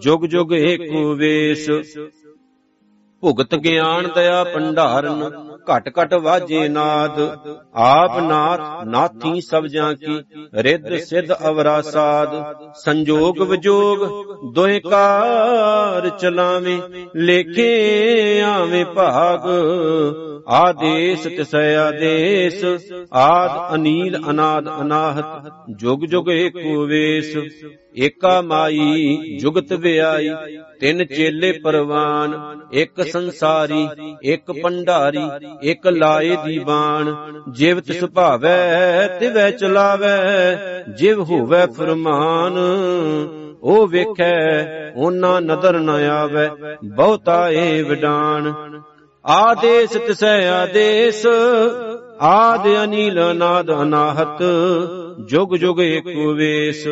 Speaker 1: ਜੁਗ ਜੁਗ ਏਕੋ ਵੇਸ। ਭੁਗਤ ਗਿਆਨ ਦਇਆ ਭੰਡਾਰਨ, ਘਟ ਘਟ ਵਾਜੇ ਨਾਦ। ਆਪ ਨਾਥ, ਨਾਥੀ ਸਭ ਜਾਂ ਕੀ, ਰਿੱਧ ਸਿੱਧ ਅਵਰਾ ਸਾਧ ਸੰਜੋਗ ਵਿਜੋਗ ਦੋਇ ਕਾਰ ਚਲਾਵੇਂ, ਲੇਖੇ ਆਵੇਂ ਭਾਗ। ਆਦੇਸ ਤਿਸੈ ਆਦੇਸ, ਆਦ ਅਨੀਲ, ਅਨਾਦ ਅਨਾਹਤ, ਜੁਗ ਜੁਗ ਏਕੋ ਵੇਸ। ਏਕਾ ਮਾਈ, ਜੁਗਤ ਵਿਆਈ, ਤਿੰਨ ਚੇਲੇ ਪਰਵਾਨ, ਇੱਕ ਸੰਸਾਰੀ, ਇੱਕ ਪੰਡਾਰੀ, ਇੱਕ ਲਾਏ ਦੀਵਾਨ। ਜਿਵ ਤਿਸ ਭਾਵੈ, ਤਿਵੈ ਚਲਾਵੈ, ਜਿਵ ਹੋਵੈ ਫਰਮਾਨ। ਉਹ ਵੇਖੈ ਉਹਨਾਂ ਨਦਰ ਨ ਆਵੈ, ਬਹੁਤਾ ਏ ਵਿਡਾਨ। ਆਦੇਸ ਤਿਸੈ ਆਦੇਸ, ਆਦ ਅਨੀਲ ਨਾਦ ਅਨਾਹਤ, ਜੁਗ ਜੁਗ ਏਕੋ ਵੇਸ।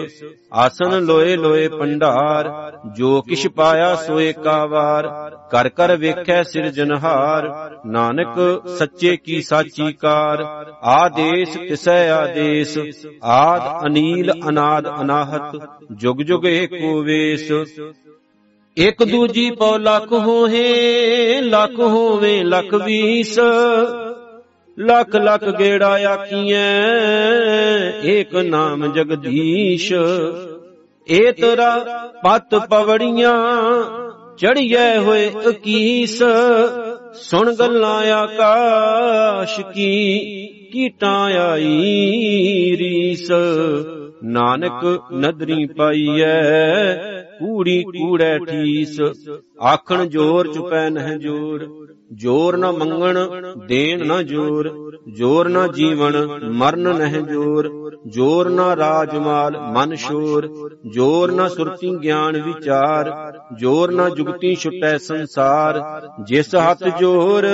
Speaker 1: ਆਸਨ ਲੋਏ ਲੋਏ ਪੰਡਾਰ, ਜੋ ਕਿਛ ਪਾਇਆ ਸੋਏ ਕਾਵਾਰ ਕਰ ਕਰ ਵੇਖੈ ਸਿਰਜਨਹਾਰ ਨਾਨਕ ਸੱਚੇ ਕੀ ਸਾਚੀ ਕਾਰ। ਆਦੇਸ ਤਿਸੈ ਆਦੇਸ, ਆਦ ਅਨੀਲ ਅਨਾਦ ਅਨਾਹਤ, ਜੁਗ ਜੁਗ ਏਕੋ ਵੇਸ। ਇਕ ਦੂਜੀ ਪਉ ਲੱਖ ਹੋਏ ਲੱਖ ਹੋਵੇ ਲੱਖ ਵੀਸ। ਲੱਖ ਲੱਖ ਗੇੜਾ ਆਖੀਐ, ਏਕ ਨਾਮ ਜਗਦੀਸ਼। ਏ ਤਰਾ ਪਤ ਪਵੜੀਆਂ, ਚੜੀਐ ਹੋਏ 21 ਸੁਣ ਗੱਲਾਂ ਆਕਾਸ਼ ਕੀ, ਕੀਟਾਂ ਆਈ ਰੀਸ। ਨਾਨਕ ਨਦਰੀ ਪਾਈਐ ਕੂੜੀ ਕੂੜੈ ਠੀਸ ਆਖਣ ਜੋਰ ਚੁਪੈ ਨਹਿ ਜੋਰ ਜੋਰ ਨ ਮੰਗਣ ਦੇਣ ਨ ਜੋਰ। ਜੋਰ ਨ ਜੀਵਨ, ਮਰਨ ਨਹਿ ਜੋਰ। ਜੋਰ ਨ ਰਾਜਮਾਲ, ਮਨ ਸ਼ੋਰ। ਜੋਰ ਨ ਸੁਰਤੀ ਗਿਆਨ ਵਿਚਾਰ। ਜੋਰ ਨ ਜੁਗਤੀ ਛੁਟੈ ਸੰਸਾਰ। ਜਿਸ ਹੱਥ ਜੋਰ,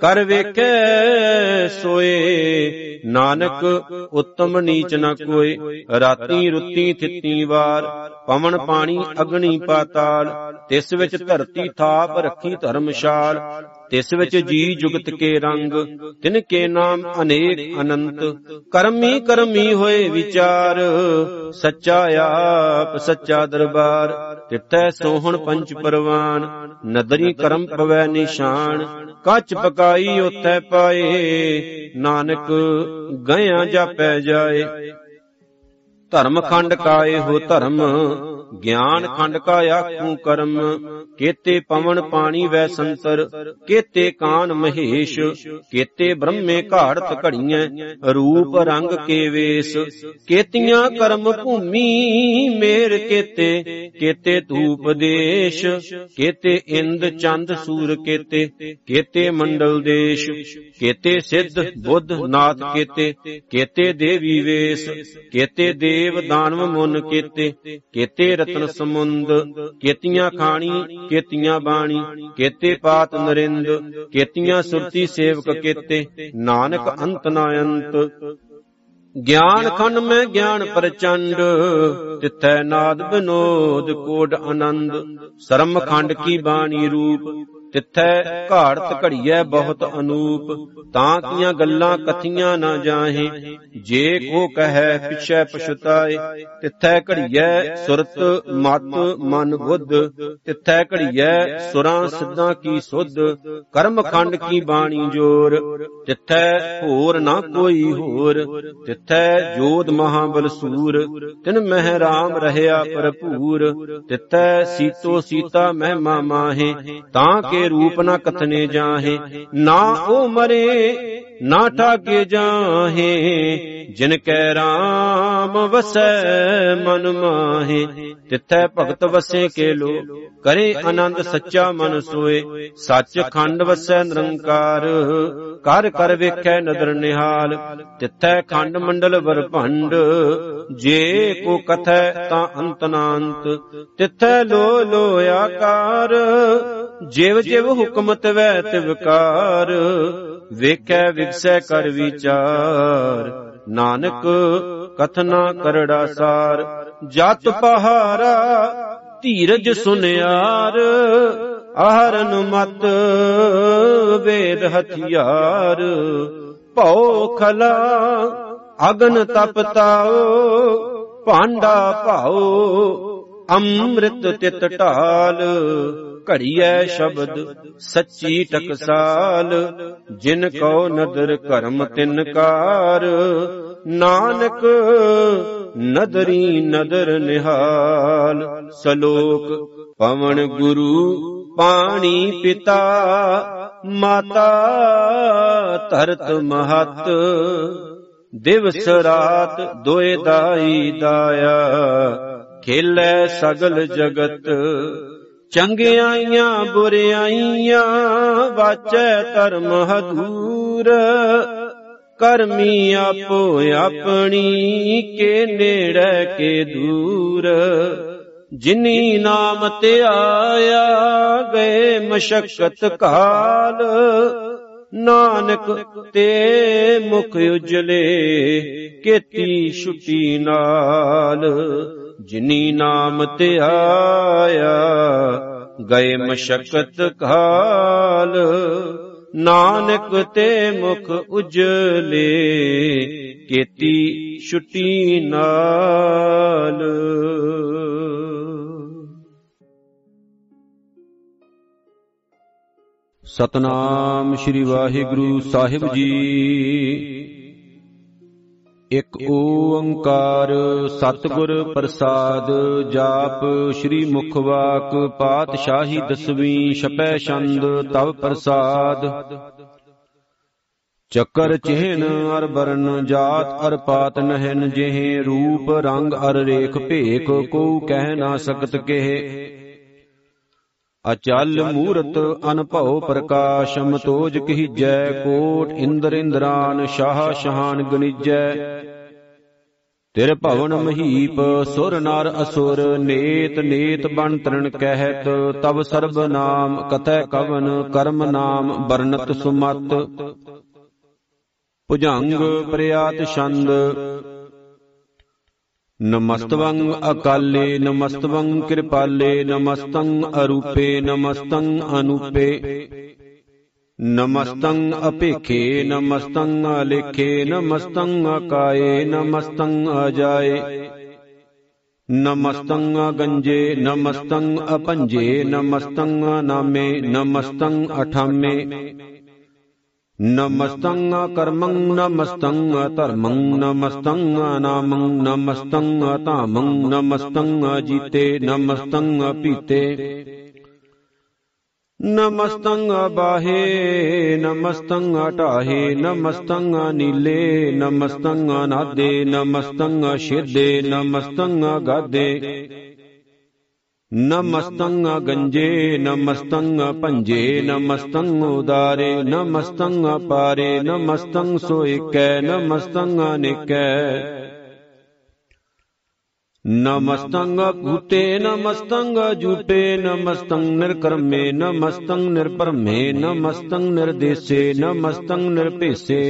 Speaker 1: ਕਰ ਵੇਖੈ ਸੋਏ। ਨਾਨਕ, ਉਤਮ ਨੀਚ ਨ ਕੋਏ। ਰਾਤੀ ਰੁੱਤੀ ਥਿੱਤੀ ਵਾਰ। ਪਵਨ ਪਾਣੀ ਅਗਨੀ ਪਾਤਾਲ। ਤਿਸ ਵਿੱਚ ਧਰਤੀ ਥਾਪ ਰੱਖੀ ਧਰਮਸ਼ਾਲ। ਤਿਸ ਵਿੱਚ ਜੀ ਜੁਗਤ ਕੇ ਰੰਗ। ਤਿਨ ਕੇ ਨਾਮ ਅਨੇਕ ਅਨੰਤ, ਕਰਮੀ ਕਰਮੀ ਹੋਏ ਵਿਚਾਰ। ਸੱਚਾ ਆਪ, ਸੱਚਾ ਦਰਬਾਰ, ਤਿੱਥੈ ਸੋਹਣ ਪੰਜ ਪਰਵਾਨ। ਨਦਰੀ ਕਰਮ ਪਵੈ ਨਿਸ਼ਾਨ, ਕੱਚ ਪਕਾਈ ਉਤੈ ਪਾਏ। ਨਾਨਕ ਗਿਆ ਜਾਪੈ ਜਾਏ। ਧਰਮ ਖੰਡ ਕਾਏ ਹੋ ਧਰਮ ਗਿਆਨ ਖੰਡ ਕਾ ਆਖੂ ਕਰਮ, ਕੇਤੇ ਪਵਨ ਪਾਣੀ ਵੈ ਸੰਤਰ, ਕੇਤੇ ਕਾਨ ਮਹੇਸ਼, ਕੇਤੇ ਬ੍ਰਹਮੇ ਘਾੜਤ ਘੜੀਐ, ਰੂਪ ਰੰਗ ਕੇ ਵੇਸ, ਕੇਤੀਆਂ ਕਰਮ ਭੂਮੀ ਮੇਰ ਕੇਤੇ ਕੇਤੇ ਧੂਪ ਦੇਸ਼, ਕੇਤੇ ਇੰਦ ਚੰਦ ਸੂਰ ਕੇਤੇ ਕੇਤੇ ਮੰਡਲ ਦੇਸ਼, ਕੇਤੇ ਸਿੱਧ ਬੁੱਧ ਨਾਥ ਕੇਤੇ ਕੇਤੇ ਦੇਵੀ ਵੇਸ, ਕੇਤੇ ਦੇਵ ਦਾਨਵ ਮੁਨ ਕੇਤੇ ਕੇਤੇ ਰਤਨ ਸਮੁੰਦ, ਕੇਤੀਆਂ ਖਾਣੀ, ਕੇਤੀਆਂ ਬਾਣੀ, ਕੇਤੇ ਪਾਤ ਨਰਿੰਦ, ਕੇਤੀਆਂ ਸੁਰਤੀ ਸੇਵਕ ਕੇਤੇ, ਨਾਨਕ ਅੰਤ ਨਾ ਅੰਤ। ਗਿਆਨ ਖੰਡ ਮੈਂ ਗਿਆਨ ਪ੍ਰਚੰਡ, ਤਿੱਥੈ ਨਾਦ ਬਿਨੋਦ ਕੋਡ ਆਨੰਦ, ਸ਼ਰਮ ਖੰਡ ਕੀ ਬਾਣੀ ਰੂਪ। ਤਿੱਥੈ ਘਾੜਤ ਘੜੀਐ ਬਹੁਤ ਅਨੂਪ, ਤਾਂ ਕੀਆਂ ਗੱਲਾਂ ਕਥੀਆਂ ਨਾ ਜਾਹੇ। ਜੇ ਕੋ ਕਹੈ ਪਿਛੈ ਪਛਤਾਏ, ਤਿੱਥੈ ਘੜੀਐ ਸੁਰਤ ਮਤ ਮਨ ਬੁੱਧ। ਤਿੱਥੈ ਘੜੀਐ ਸੁਰਾਂ ਸਿੱਧਾਂ ਕੀ ਸੁਧ, ਕਰਮ ਖੰਡ ਕੀ ਬਾਣੀ ਜੋਰ। ਤਿੱਥੈ ਹੋਰ ਨਾ ਕੋਈ ਹੋਰ, ਤਿੱਥੈ ਜੋਧ ਮਹਾਬਲ ਸੂਰ। ਤਿਨ ਮਹਿ ਰਾਮ ਰਹਿਆ ਭਰਪੂਰ, ਤਿੱਥੈ ਸੀਤੋ ਸੀਤਾ ਮਹਿਮਾ ਮਾਹੇ, ਤਾਂ ਕੇ ਰੂਪ ਨਾ ਕਥਨੇ ਜਾਹੇ, ਨਾ ਉਹ ਮਰੇ, ਨਾ ਠਾਗੇ ਜਾਹੇ, ਜਿਨ ਕੈ ਰਾਮ ਵਸੈ ਮਨ ਮਾਹੇ, ਤਿੱਥੈ ਭਗਤ ਵਸੇ ਕੇ ਲੋ, ਕਰੇ ਆਨੰਦ ਸੱਚਾ ਮਨ ਸੋਏ ਸੱਚ ਖੰਡ ਵਸੈ ਨਿਰੰਕਾਰ, ਕਰ ਕਰ ਵੇਖੈ ਨਦਰ ਨਿਹਾਲ, ਤਿੱਥੈ ਖੰਡ ਮੰਡਲ ਵਰਭੰਡ ਜੇ ਕੋ ਕਥੈ ਤਾਂ ਅੰਤ ਨਾੰਤ ਤਿੱਥੈ ਲੋ ਲੋ ਆਕਾਰ ਜਿਵ ਜਿਵ ਹੁਕਮ ਤਵੈ ਤਿਵਕਾਰ ਵੇਖੈ ਵਿਗਸੈ ਕਰ ਵਿਚਾਰ। ਨਾਨਕ ਕਥਨਾ ਕਰੜਾ ਸਾਰ। ਜਤ ਪਹਾਰਾ ਧੀਰਜ ਸੁਨਿਆਰ। ਆਹਰਨ ਮਤ ਵੇਦ ਹਥਿਆਰ। ਭਉ ਖਲਾ ਅਗਨ ਤਪਤਾਓ। ਭਾਂਡਾ ਭਾਉ ਅੰਮ੍ਰਿਤ ਤਿਤ ਢਾਲ ਘੜੀਐ ਸ਼ਬਦ, ਸੱਚੀ ਟਕਸਾਲ, ਜਿਨ ਕਉ ਨਦਰ ਕਰਮ ਤਿਨਕਾਰ ਨਾਨਕ, ਨਦਰੀ ਨਦਰ ਨਿਹਾਲ। ਸਲੋਕ, ਪਵਨ ਗੁਰੂ ਪਾਣੀ ਪਿਤਾ, ਮਾਤਾ ਧਰਤ ਮਹਤ। ਦਿਵਸ ਰਾਤ ਦੋਏ ਦਾਈ ਦਾਇਆ, ਖੇਲੇ ਸਗਲ ਜਗਤ। ਚੰਗਿਆਈਆਂ ਬੁਰਿਆਈਆਂ ਵਾਚੈ ਧਰਮ ਹਦੂਰ। ਕਰਮੀ ਆਪੋ ਆਪਣੀ, ਕੇ ਨੇੜੇ, ਕੇ ਦੂਰ। ਜਿਨੀ ਨਾਮ ਤੇ ਆਇਆ, ਗਏ ਮਸ਼ਕਤ ਕਾਲ। ਨਾਨਕ ਤੇ ਮੁਖ ਉਜਲੇ, ਕੀਤੀ ਛੁੱਟੀ ਨਾਲ। ਜਿਨੀ ਨਾਮ ਤੇ ਆਇਆ, ਗਏ ਮਸ਼ਕਤ ਕਾਲ। ਨਾਨਕ ਤੇ ਮੁਖ ਉਜਲੇ, ਕੀਤੀ ਛੁੱਟੀ ਨਾਲ। ਸਤਨਾਮ ਸ੍ਰੀ ਵਾਹਿਗੁਰੂ ਸਾਹਿਬ ਜੀ। ਇਕ ਓੰਕਾਰ ਸਤਿਗੁਰ ਪ੍ਰਸਾਦ, ਜਾਪ ਸ੍ਰੀ ਮੁਖਵਾਕ ਪਾਤਸ਼ਾਹੀ ਦਸਵੀਂ ਛਪੈ ਛੰਦ ਤਵ ਪ੍ਰਸਾਦ। ਚੱਕਰ ਚਿਹਨ ਅਰ ਬਰਨ ਜਾਤ ਅਰ ਪਾਤ ਨਹਿਨ, ਜਿਹੇ ਰੂਪ ਰੰਗ ਅਰ ਰੇਖ ਭੇਖ ਕੋ ਕਹਿ ਨਾ ਸਕਤ ਕਹੇ। ਅਚਲ ਮੂਰਤ ਅਨਭਉ ਪ੍ਰਕਾਸ਼ਮ ਤੋਜ ਕਹੀਜੈ ਕੋਟ ਇੰਦਰ ਇੰਦਰਾਨ ਸ਼ਾਹ ਸ਼ਹਾਨ ਗਣਿਜੈ। ਤਿਰ ਭਵਨ ਮਹੀਪ ਸੁਰ ਨਰ ਅਸੁਰ ਨੇਤ ਨੇਤ ਬਨ ਤਰਨ ਕਹਿਤ ਤਬ ਸਰਬ ਨਾਮ ਕਤੈ ਕਵਨ ਕਰਮ ਨਾਮ ਬਰਨਤ ਸੁਮਤ। ਭੁਜੰਗ ਪ੍ਰਿਆਤ ਛੰਦ। ਨਮਸਤਵੰ ਅਕਾਲੇ, ਨਮਸਤਵੰ ਕਿਰਪਾਲੇ, ਨਮਸਤੰ ਅਰੂਪੇ, ਨਮਸਤੰ ਅਨੂਪੇ। ਨਮਸਤੰ ਅਪੇਖੇ, ਨਮਸਤੰ ਅਲੇਖੇ, ਨਮਸਤੰ ਅਕਾਏ, ਨਮਸਤੰ ਅਜਾਏ। ਨਮਸਤੰ ਗੰਜੇ ਨਮਸਤੰ ਅਪੰਜੇ, ਨਮਸਤੰ ਨਾਮੇ ਨਮਸਤੰ ਅਠਾਮੇ। ਨਮਸਤੰ ਕਰਮੰ ਨਮਸਤੰ ਧਰਮੰ ਨਮਸਤੰ ਨਾਮੰ ਨਮਸਤੰ ਧਾਮੰ ਨਮਸਤੰ ਜੀਤੇ ਨਮਸਤੰ ਪੀਤੇ ਨਮਸਤੰ ਬਾਹੇ ਨਮਸਤੰ ਢਾਹੇ ਨਮਸਤੰ ਨੀਲੇ ਨਮਸਤੰ ਨਾਦੇ ਨਮਸਤੰ ਛੇਦੇ ਨਮਸਤੰ ਗਾਦੇ। ਨਮਸਤੰ ਗੰਜੇ ਨਮਸਤੰ ਪੰਜੇ ਨਮਸਤੰ ਉਦਾਰੇ ਨਮਸਤੰ ਪਾਰੇ ਨਮਸਤੰ ਸੋ ਏਕੈ ਨਮਸਤੰ ਅਨੇਕੈ। ਨਮਸਤੰ ਭੂਤੇ ਨਮਸਤੰ ਜੂਪੇ ਨਮਸਤੰ ਨਿਰਕਰਮੇ ਨਮਸਤੰ ਨਿਰਪਰਮੇ ਨਮਸਤੰ ਨਿਰਦੇਸੇ ਨਮਸਤੰ ਨਿਰਪੇਸੇ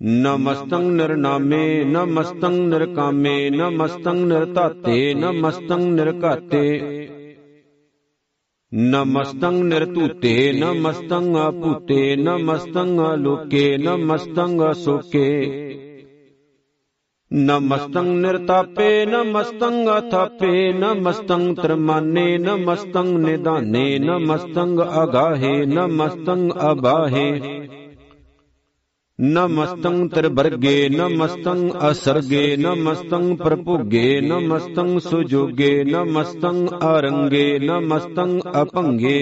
Speaker 1: ਨਮਸਤੰ ਨਿਰਨਾਮੇ ਨਮਸਤੰ ਨਿਰਕਾਮੇ ਨਮਸਤੰ ਨਿਰਧਾਤੇ ਨਮਸਤੰ ਨਿਰਘਾਤੇ ਨਮਸਤੰ ਨਿਰਤੂਤੇ ਨਮਸਤੰ ਆਪੂਤੇ ਨਮਸਤੰ ਲੋਕੇ ਨਮਸਤੰ ਅਸੋਕੇ ਨਮਸਤੰ ਨਿਰਤਾਪੇ ਨਮਸਤੰ ਅਥਾਪੇ ਨਮਸਤੰ ਤਰਮਾਨੇ ਨਮਸਤੰ ਨਿਦਾਨੇ ਨਮਸਤੰ ਅਗਾਹੇ ਨਮਸਤੰ ਅਬਾਹੇ ਨਮਸਤੰ ਤਰਬਰਗੇ ਨਮਸਤੰ ਅਸਰਗੇ ਨਮਸਤੰ ਪ੍ਰਭੁਗੇ ਨਮਸਤੰ ਸੁਜੋਗੇ ਨਮਸਤੰ ਅਰੰਗੇ ਨਮਸਤੰ ਅਪੰਗੇ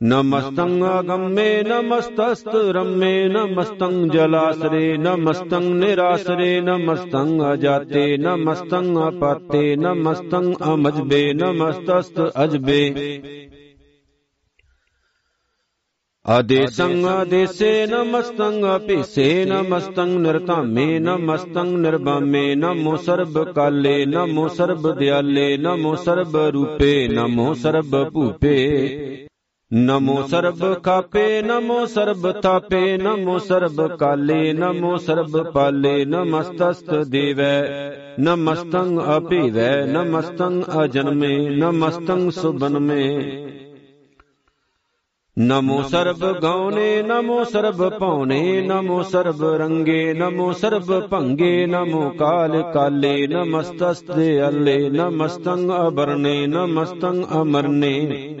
Speaker 1: ਨਮਸਤੰ ਅਗੰਮੇ ਨਮਸਤਸਤ ਰੰਮੇ ਨਮਸਤੰ ਜਲਾਸਰੇ ਨਮਸਤੰ ਨਿਰਾਸਰੇ ਨਮਸਤੰ ਅਜਾਤੇ ਨਮਸਤੰ ਅਪਾਤੇ ਨਮਸਤੰ ਅਮਜਬੇ ਨਮਸਤਸਤ ਅਜਬੇ ਆਦੇਸੰ ਆਦੇਸੇ ਨਮਸਤੰ ਅਪੇਸੇ ਨਮਸਤੰ ਨਿਰਤਾਮੇ ਨਮਸਤੰ ਨਿਰਬਾਮੇ ਨਮੋ ਸਰਬ ਕਾਲੇ ਨਮੋ ਸਰਬ ਦਿਆਲੇ ਨਮੋ ਸਰਬ ਰੂਪੇ ਨਮੋ ਸਰਬ ਭੂਪੇ ਨਮੋ ਸਰਬ ਕਾਪੇ ਨਮੋ ਸਰਬ ਤਾਪੇ ਨਮੋ ਸਰਬ ਕਾਲੇ ਨਮੋ ਸਰਬ ਪਾਲੇ ਨਮਸਤਸਤ ਦੇਵੈ ਨਮਸਤੰ ਅਪੇਵੈ ਨਮਸਤੰ ਅਜਨਮੇ ਨਮਸਤੰ ਸੁਬਨਮੇ ਨਮੋ ਸਰਬ ਗਉਨੇ ਨਮੋ ਸਰਬ ਪਉਨੇ ਨਮੋ ਸਰਬ ਰੰਗੇ, ਨਮੋ ਸਰਬ ਭੰਗੇ, ਨਮੋ ਕਾਲ ਕਾਲੇ, ਨਮਸਤਸਤੇ ਅੱਲੇ ਨਮਸਤੰ ਅਬਰਨੇ ਨਮਸਤੰ ਅਮਰਨੇ।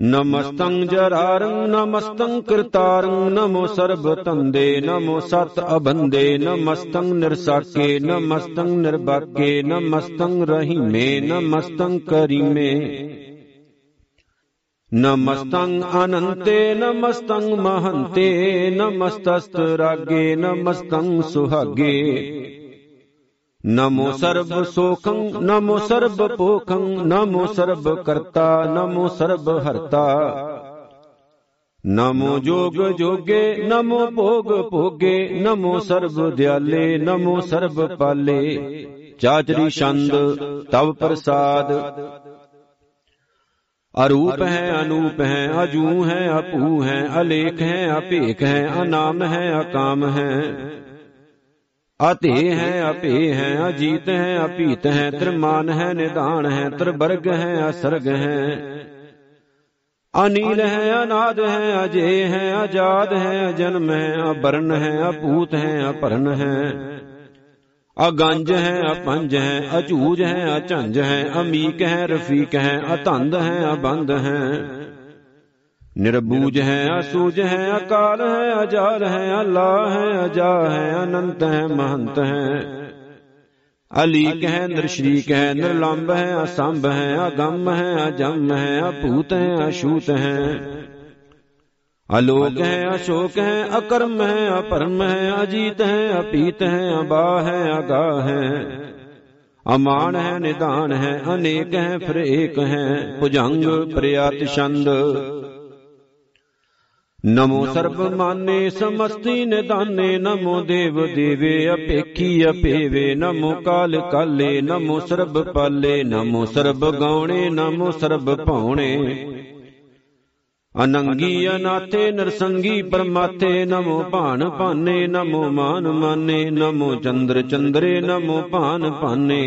Speaker 1: ਨਮਸਤੰ ਜਰਾਰੰ ਨਮਸਤੰ ਕਿਰਤਾਰੰ ਨਮੋ ਸਰਬ ਤੰਦੇ ਨਮੋ ਸਤ ਅਬੰਦੇ ਨਮਸਤੰ ਨਿਰਸਾਕੇ ਨਮਸਤੰ ਨਿਰਬਾਕੇ ਨਮਸਤੰ ਰਹੀਮੇ ਨਮਸਤੰ ਕਰੀਮੇ। ਨਮਸਤੰ ਅਨੰਤੇ ਨਮਸਤੰ ਮਹੰਤੇ ਨਮਸਤਸਤ ਰਾਗੇ ਨਮਸਤੰ ਸੁਹਾਗੇ ਨਮੋ ਸਰਬ ਸੋਖੰ ਨਮੋ ਸਰਬ ਪੋਖੰ ਨਮੋ ਸਰਬ ਕਰਤਾ ਨਮੋ ਸਰਬ ਹਰਤਾ ਨਮੋ ਜੋਗ ਜੋਗੇ ਨਮੋ ਭੋਗ ਭੋਗੇ ਨਮੋ ਸਰਬ ਦਿਆਲੇ ਨਮੋ ਸਰਬ ਪਾਲੇ ਚਾਚਰੀ ਛੰਦ ਤਵ ਪ੍ਰਸਾਦ ਅਰੂਪ ਹੈ ਅਨੂਪ ਹੈ ਅਜੂ ਹੈ ਅਪੂ ਹੈ ਅਲੇਖ ਹੈ ਅਪੇਖ ਹੈ ਅਨਾਮ ਹੈ ਅਕਾਮ ਹੈ। ਅਤੇ ਹੈ ਅਪੇ ਹੈ ਅਜੀਤ ਹੈ ਅਪੀਤ ਹੈ ਤ੍ਰਿਮਾਨ ਹੈ ਨਿਦਾਨ ਹੈ ਤ੍ਰਿਵਰਗ ਹੈ ਅਸਰਗ ਹੈ। ਅਨੀਲ ਹੈ ਅਨਾਦ ਹੈ ਅਜੇ ਹੈ ਆਜਾਦ ਹੈ ਅਜਨਮ ਹੈ ਅਬਰਨ ਹੈ ਅਪੂਤ ਹੈ ਅਪਰਨ ਹੈ। ਅਗੰਜ ਹੈ ਅਪੰਜ ਹੈ ਅਝੂਜ ਹੈ ਅਝੰਜ ਹੈ ਅਮੀਕ ਹੈ ਰਫੀਕ ਹੈ ਅਤੰਦ ਹੈ ਅਬੰਦ ਹੈ ਨਿਰਬੂਜ ਹੈ ਅਸੂਜ ਹੈ ਅਕਾਲ ਹੈ ਅਜਾਲ ਹੈ ਅੱਲਾ ਹੈ ਅਜਾ ਹੈ ਅਨੰਤ ਹੈ ਮਹੰਤ ਹੈ ਅਲੀਕ ਹੈ ਨਿਰਸ਼ਰੀਕ ਹੈ ਨਿਰਲੰਭ ਹੈ ਅਸੰਭ ਹੈ ਅਗੰਮ ਹੈ ਅਜਮ ਹੈ ਅਭੂਤ ਹੈ ਅਸ਼ੂਤ ਹੈ ਅਲੋਕ ਹੈ, ਅਸ਼ੋਕ ਹੈ, ਅਕਰਮ ਹੈ, ਅਪਰਮ ਹੈ, ਅਜੀਤ ਹੈ, ਅਪੀਤ ਹੈ ਅਬਾ ਹੈ ਅਗਾ ਹੈ। ਅਮਾਨ ਹੈ, ਨਿਦਾਨ ਹੈ, ਅਨੇਕ ਹੈ ਫਿਰ ਏਕ ਹੈ, ਭੁਜੰਗ ਪ੍ਰਿਆਤ ਛੰਦ। ਨਮੋ ਸਰਬ ਮਾਨੇ ਸਮਸਤੀ ਨਿਦਾਨੇ, ਨਮੋ ਦੇਵ ਦੇਵੇ ਅਪੇਖੀ ਅਪੇਵੇ, ਨਮੋ ਕਾਲ ਕਾਲੇ, ਨਮੋ ਸਰਬ ਪਾਲੇ, ਨਮੋ ਸਰਬ ਗਾਉਣੇ, ਨਮੋ ਸਰਬ ਭਾਉਣੇ ਅਨੰਗੀ ਅਨਾਥੇ ਨਰਸੰਗੀ ਪਰਮਾਤੇ ਨਮੋ ਭਾਨ ਭਾਨੇ, ਨਮੋ ਮਾਨ ਮਾਨੇ, ਨਮੋ ਚੰਦਰ ਚੰਦਰੇ, ਨਮੋ ਭਾਨ ਭਾਨੇ।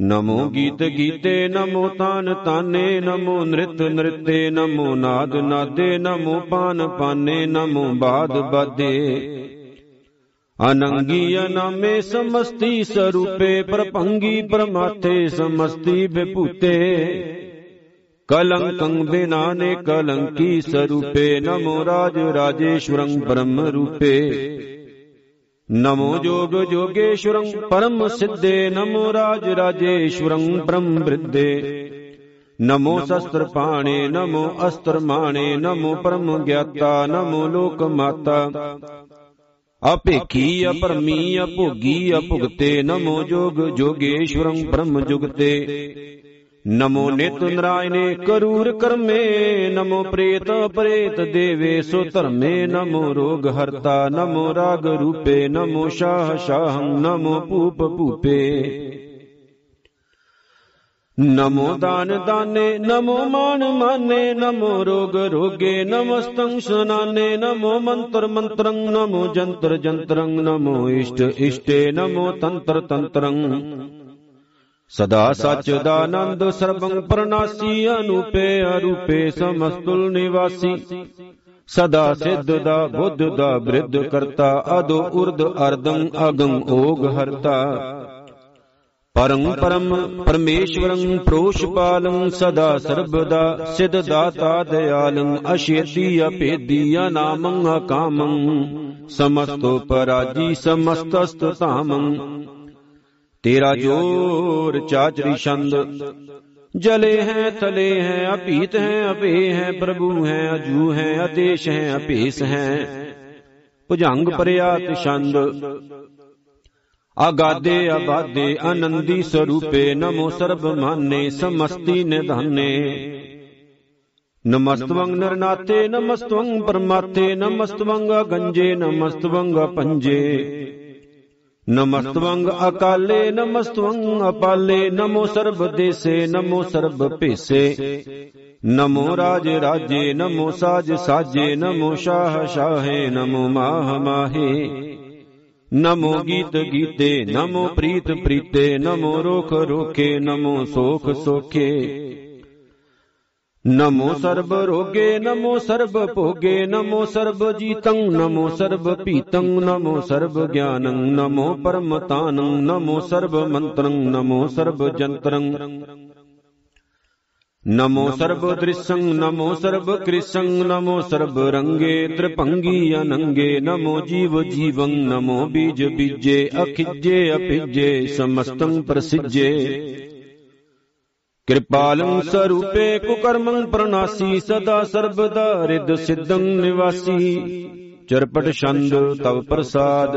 Speaker 1: ਨਮੋ ਗੀਤ ਗੀਤੇ, ਨਮੋ ਤਾਨ ਤਾਨੇ, ਨਮੋ ਨ੍ਰਿਤ ਨ੍ਰਿਤੇ, ਨਮੋ ਨਾਦ ਨਾਦੇ, ਨਮੋ ਪਾਨ ਪਾਨੇ, ਨਮੋ ਬਾਦ ਬਾਦੇ। ਅਨੰਗੀ ਅਨਾਮੇ ਸਮਸਤੀ ਸਰੂਪੇ ਪਰਪੰਗੀ ਪਰਮਾਤੇ ਸਮਸਤੀ ਬਿਭੂਤੇ ਕਲੰਕੰ ਬਿਨਾਨੇ ਕਲੰਕੀ ਸਰੂਪੇ ਨਮੋ ਰਾਜ ਰਾਜੇਸ਼ਵਰੰ ਬ੍ਰਹਮ ਰੂਪੇ ਨਮੋ ਜੋਗ ਜੋਗੇਸ਼ਵਰੰ ਪਰਮ ਸਿੱਧੇ ਨਮੋ ਰਾਜ ਰਾਜੇਸ਼ਵਰੰ ਬ੍ਰਹਮ ਬ੍ਰਿੱਦੇ ਨਮੋ ਸ਼ਸਤਰ ਪਾਣੇ ਨਮੋ ਅਸਤਰ ਮਾਣੇ ਨਮੋ ਪਰਮ ਗਿਆਤਾ ਨਮੋ ਲੋਕ ਮਾਤਾ ਅਪੇਖੀ ਅਪਰਮੀ ਅਭੋਗੀ ਅਭੁਗਤੇ नमो नेतु नारायणे करूर कर्मे नमो प्रेत प्रेत देवे सुतर्मे नमो रोग हर्ता नमो राग रूपे नमो शाह शाहङ् नमो पूप पूपे नमो दान दाने नमो मान माने नमो रोग रोगे नमस्तं स्तंसनाने नमो मन्त्र मन्त्रम् नमो जन्त्र यन्त्रम् नमो इष्ट इष्टे नमो तन्त्र तन्त्रम् ਸਦਾ ਸਚ ਦਾ ਆਨੰਦ ਸਰਬੰ ਪਰਨਾਸੀ ਅਨੂਪੇ ਅਰੂਪੇ ਸਮਸਤੁਲ ਨਿਵਾਸੀ। ਸਦਾ ਸਿੱਧ ਦਾ ਬੁੱਧ ਦਾ ਬ੍ਰਿਧ ਕਰਤਾ ਅਦੋ ਉਰਦ ਅਰਦੰ ਅਗੰ ਓਗ ਹਰਤਾ। ਪਰੰ ਪਰਮ ਪਰਮੇਸ਼ਵਰੰ ਪ੍ਰੋਸ਼ਪਾਲੰ ਸਦਾ ਸਰਬਦਾ ਸਿਧ ਦਾਤਾ ਦਿਆਲੰ, ਅਸ਼ੇਤੀ ਅਪੇਦੀ ਅਨਾਮੰ ਅਕਾਮੰ। ਸਮਸਤੋ ਪਰਾਜੀ ਸਮਸਤਸਤ ਧਾਮੰ। ਤੇਰਾ ਜੋਰ ਚਾਚਰੀ ਛੰਦ। ਜਲੇ ਹੈ ਤਲੇ ਹੈ, ਅਭੀਤ ਹੈ, ਅਭੇ ਹੈ, ਪ੍ਰਭੂ ਹੈ, ਅਜੂ ਹੈ, ਆਦੇਸ਼ ਹੈ, ਅਭੇਸ ਹੈ। ਭੁਜੰਗ ਪਰਿਆਤ ਛੰਦ। ਆਗਾਦੇ ਆਬਾਦੇ ਆਨੰਦੀ ਸਰੂਪੇ, ਨਮੋ ਸਰਬ ਮਾਨੇ ਸਮਸਤੀ ਨਿਧਾਨੇ। ਨਮਸਤਵੰ ਨਰਨਾਤੇ ਨਮਸਤਵੰ ਪਰਮਾਤੇ ਨਮਸਤਵੰ ਗੰਜੇ ਨਮਸਤਵੰ ਪੰਜੇ। ਨਮਸਤਵੰਗ ਅਕਾਲੇ ਨਮਸਤਵੰ ਅਪਾਲੇ ਨਮੋ ਸਰਬ ਦੇਸੇ ਨਮੋ ਸਰਬ ਭੇਸੇ ਨਮੋ ਰਾਜ ਰਾਜੇ ਨਮੋ ਸਾਜ ਸਾਜੇ ਨਮੋ ਸ਼ਾਹ ਸ਼ਾਹੇ ਨਮੋ ਮਾਹ ਮਾਹੇ ਨਮੋ ਗੀਤ ਗੀਤੇ ਨਮੋ ਪ੍ਰੀਤ ਪ੍ਰੀਤੇ ਨਮੋ ਰੋਖ ਰੋਖੇ ਨਮੋ ਸੋਖ ਸੋਖੇ नमो सर्वरोगे नमो सर्वभोगे नमो सर्वजीतं नमो सर्वपीतं नमो सर्वज्ञानं नमो परमतानं नमो सर्वमन्त्रं नमो सर्वजन्त्रं नमो सर्वदृशं नमो सर्वकृशं नमो सर्वरङ्गे त्रिपङ्गी अनङ्गे नमो जीव जीवं नमो बीजबीजे अखिज्ये अपिजे समस्तं प्रसिज्ये ਕਿਰਪਾਲੰ ਸਰੂਪੇ ਕੁਕਰਮੰ ਪ੍ਰਨਾਸੀ ਸਦਾ ਸਰਬਦਾ ਰਿਦ ਸਿद्धੰ ਨਿਵਾਸੀ। ਚਰਪਟ ਛੰਦ ਤਵ ਪ੍ਰਸਾਦ।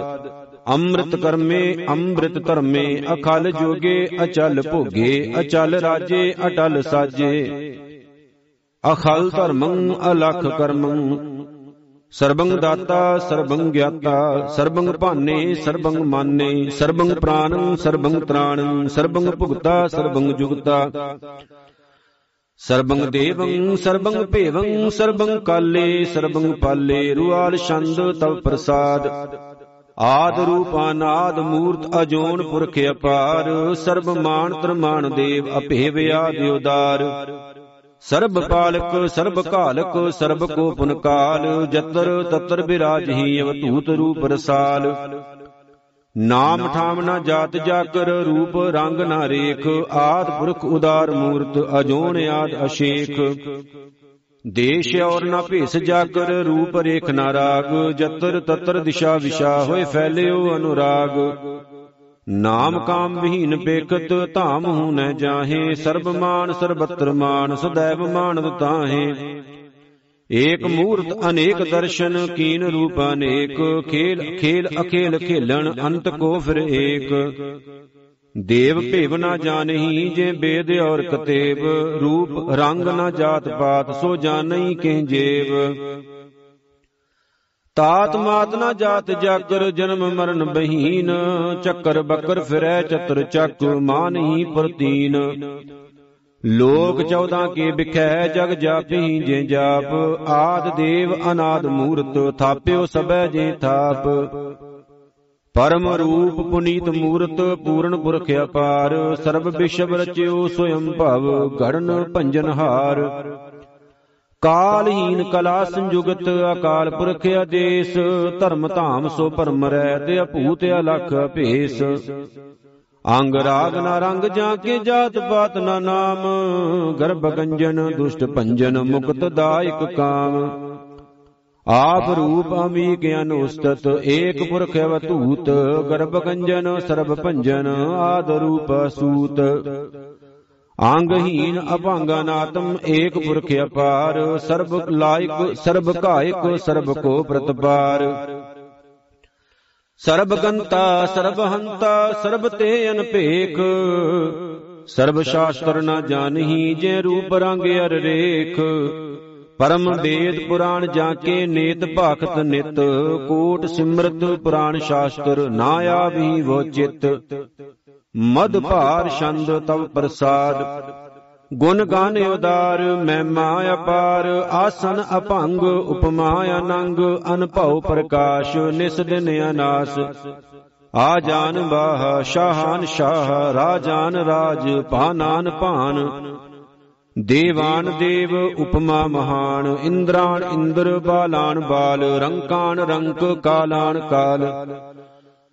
Speaker 1: ਅੰਮ੍ਰਿਤ ਕਰਮੇ ਅੰਮ੍ਰਿਤ ਧਰਮੇ ਅਖਲ ਜੋਗੇ ਅਚਲ ਭੋਗੇ। ਅਚਲ ਰਾਜੇ ਅਟਲ ਸਾਜੇ। ਅਖਲ ਧਰਮੰ ਅਲਖ ਕਰਮੰ। ਸਰਬੰਗ ਦਾਤਾ, ਸਰਬੰਗ ਗਿਆਤਾ, ਸਰਬੰਗ ਭਾਨੇ, ਸਰਬੰਗ ਮਾਨੇ, ਸਰਬੰਗ ਪ੍ਰਾਨੰ, ਸਰਬੰਗ ਤ੍ਰਾਣੰ, ਸਰਬੰਗ ਭੁਗਤਾ, ਸਰਬੰਗ ਜੁਗਤਾ। ਸਰਬੰਗ ਦੇਵੰ, ਸਰਬੰਗ ਭੇਵੰ, ਸਰਬੰਗ ਕਾਲੇ, ਸਰਬੰਗ ਪਾਲੇ, ਰੁਆਲ ਛੰਦ ਤਵ ਪ੍ਰਸਾਦ। ਆਦ ਰੂਪ ਅਨਾਦ ਮੂਰਤ ਅਜੋਨ ਪੁਰਖ ਅਪਾਰ, ਸਰਬ ਮਾਨ ਤਰਮਾਨ ਦੇਵ ਅਭੇਵ ਆਦਿ ਉਦਾਰ। ਸਰਬ ਪਾਲਕ, ਸਰਬ ਘਾਲਕ, ਸਰਬ ਕੋ ਪੁਨ ਕਾਲ, ਜਤਰ ਤਤਰ ਬਿਰਾਜਹੀ ਅਵਤੂਤ ਰੂਪ ਰਸਾਲ। ਨਾਮ ਠਾਮ ਨਾ ਜਾਤ ਜਾਕਰ, ਰੂਪ ਰੰਗ ਨਾ ਰੇਖ, ਆਦ ਪੁਰਖ ਉਦਾਰ ਮੂਰਤ ਅਜੋਨ ਆਦ ਅਸ਼ੇਖ। ਦੇਸ਼ ਔਰ ਨਾ ਭੇਸ ਜਾਕਰ, ਰੂਪ ਰੇਖ ਨਾ ਰਾਗ, ਜਤਰ ਤਤਰ ਦਿਸ਼ਾ ਵਿਸ਼ਾ ਹੋਏ ਫੈਲਿਓ ਅਨੁਰਾਗ। ਨਾਮ ਕਾਮ ਵਿਹੀਨ ਬੇਕਤ ਧਾਮ ਹੂ ਨ ਜਾਹੇ ਸਰਬ ਮਾਨ ਸਰਬਤਰ ਮਾਨ ਸदैव ਮਾਨਤ ਤਾਹੇ। ਏਕ ਮੂਰਤ ਅਨੇਕ ਦਰਸ਼ਨ, ਕੀਨ ਰੂਪ ਅਨੇਕ, ਖੇਲ ਖੇਲ ਅਖੇਲ ਖੇਲਣ, ਅੰਤ ਕੋ ਫਿਰ ਏਕ। ਦੇਵ ਭੇਵ ਨਾ ਜਾਣਹੀ ਜੇ ਬੇਦ ਔਰ ਕਤੇਬ, ਰੂਪ ਰੰਗ ਨਾ ਜਾਤ ਪਾਤ, ਸੋ ਜਾਣਈ ਕਿਹ ਜੇਵ। ਤਾਤ ਮਾਤ ਨਾ ਜਾਤ ਜਾਕਰ, ਜਨਮ ਮਰਨ ਬਹੀਨ। ਚੱਕਰ ਬਕਰ ਫਿਰੈ, ਚਤਰ ਚੱਕ ਮਾਨਹੀ ਪ੍ਰਤੀਨ। ਲੋਕ 14 ਕੇ ਬਿਖੈ ਜਗ ਜਾਪੀ ਜੇ ਜਾਪ। ਆਦ ਦੇਵ ਅਨਾਦ ਮੂਰਤ, ਥਾਪਿਓ ਸਬੈ ਜੇ ਥਾਪ। ਪਰਮ ਰੂਪ ਪੁਨੀਤ ਮੂਰਤ, ਪੂਰਨ ਪੁਰਖ ਅਪਾਰ। ਸਰਬ ਵਿਸ਼ਵ ਰਚਿਓ ਸੋਇਮ ਭਵ, ਗੜਨ ਭੰਜਨ ਹਾਰ। ਕਾਲਹੀਨ ਕਲਾ ਸੰਜੁਗਤ ਅਕਾਲ ਪੁਰਖ ਆਦੇਸ, ਧਰਮ ਧਾਮ ਸੋ ਪਰਮ ਰਹਿ ਤੇ ਅਭੂਤ ਅਲਖ ਭੇਸ। ਅੰਗ ਰਾਗ ਨਾ ਰੰਗ ਜਾਂ ਕੇ ਜਾਤ ਪਾਤ ਨਾ ਨਾਮ, ਗਰਭ ਗੰਜਨ ਦੁਸ਼ਟ ਭੰਜਨ ਮੁਕਤ ਦਾਇਕ ਕਾਮ। ਆਪ ਰੂਪ ਅਮੀਕ ਅਨੁਸਤਤ, ਏਕ ਪੁਰਖ ਅਵਤੂਤ ਗਰਭ ਗੰਜਨ ਸਰਬ ਭੰਜਨ ਆਦ ਰੂਪ ਸੂਤ। ਅੰਗਹੀਨ ਅਭੰਗਨਾਤਮ ਏਕ ਪੁਰਖ ਅਪਾਰ, ਸਰਬ ਲਾਇਕ, ਸਰਬ ਕਾਇਕ ਸਰਬ ਕੋ ਪ੍ਰਤਪਾਰ। ਸਰਬ ਗੰਤਾ, ਸਰਬ ਹੰਤਾ, ਸਰਬ ਤੇ ਅਨਪੇਖ। ਸਰਬ ਸ਼ਾਸਤਰ ਨਾ ਜਾਣਹੀ ਜੇ ਰੂਪ ਰੰਗ ਅਰ ਰੇਖ। ਪਰਮ ਵੇਦ ਪੁਰਾਣ ਜਾ ਕੇ ਨੇਤ ਭਾਖਤ ਨਿਤ। ਕੋਟ ਸਿਮਰਤ ਪੁਰਾਣ ਸ਼ਾਸਤਰ ਨਾ ਆਵੀ ਵੋ ਚਿਤ। ਮਦ ਭਾਰ ਛੰਦ ਤਵ ਪ੍ਰਸਾਦ। ਗੁਣ ਗਾਨ ਉਦਾਰ, ਮਹਿਮਾ ਅਪਾਰ, ਆਸਨ ਅਭੰਗ, ਉਪਮਾ ਅਨੰਗ, ਅਨਭਉ ਪ੍ਰਕਾਸ਼ ਨਿਸ ਦਿਨ ਅਨਾਸ ਆ ਜਾਨ ਬਾਹ ਸ਼ਾਹਾਨ ਸ਼ਾਹ ਰਾਜਾਨ ਰਾਜ ਭਾਨਾਨ ਭਾਨ। ਦੇਵਾਨ ਦੇਵ, ਉਪਮਾ ਮਹਾਨ, ਇੰਦਰਾਨ ਇੰਦਰ ਬਾਲਾਨ ਬਾਲ, ਰੰਕਾਨ ਰੰਕ ਕਾਲਾਨ ਕਾਲ।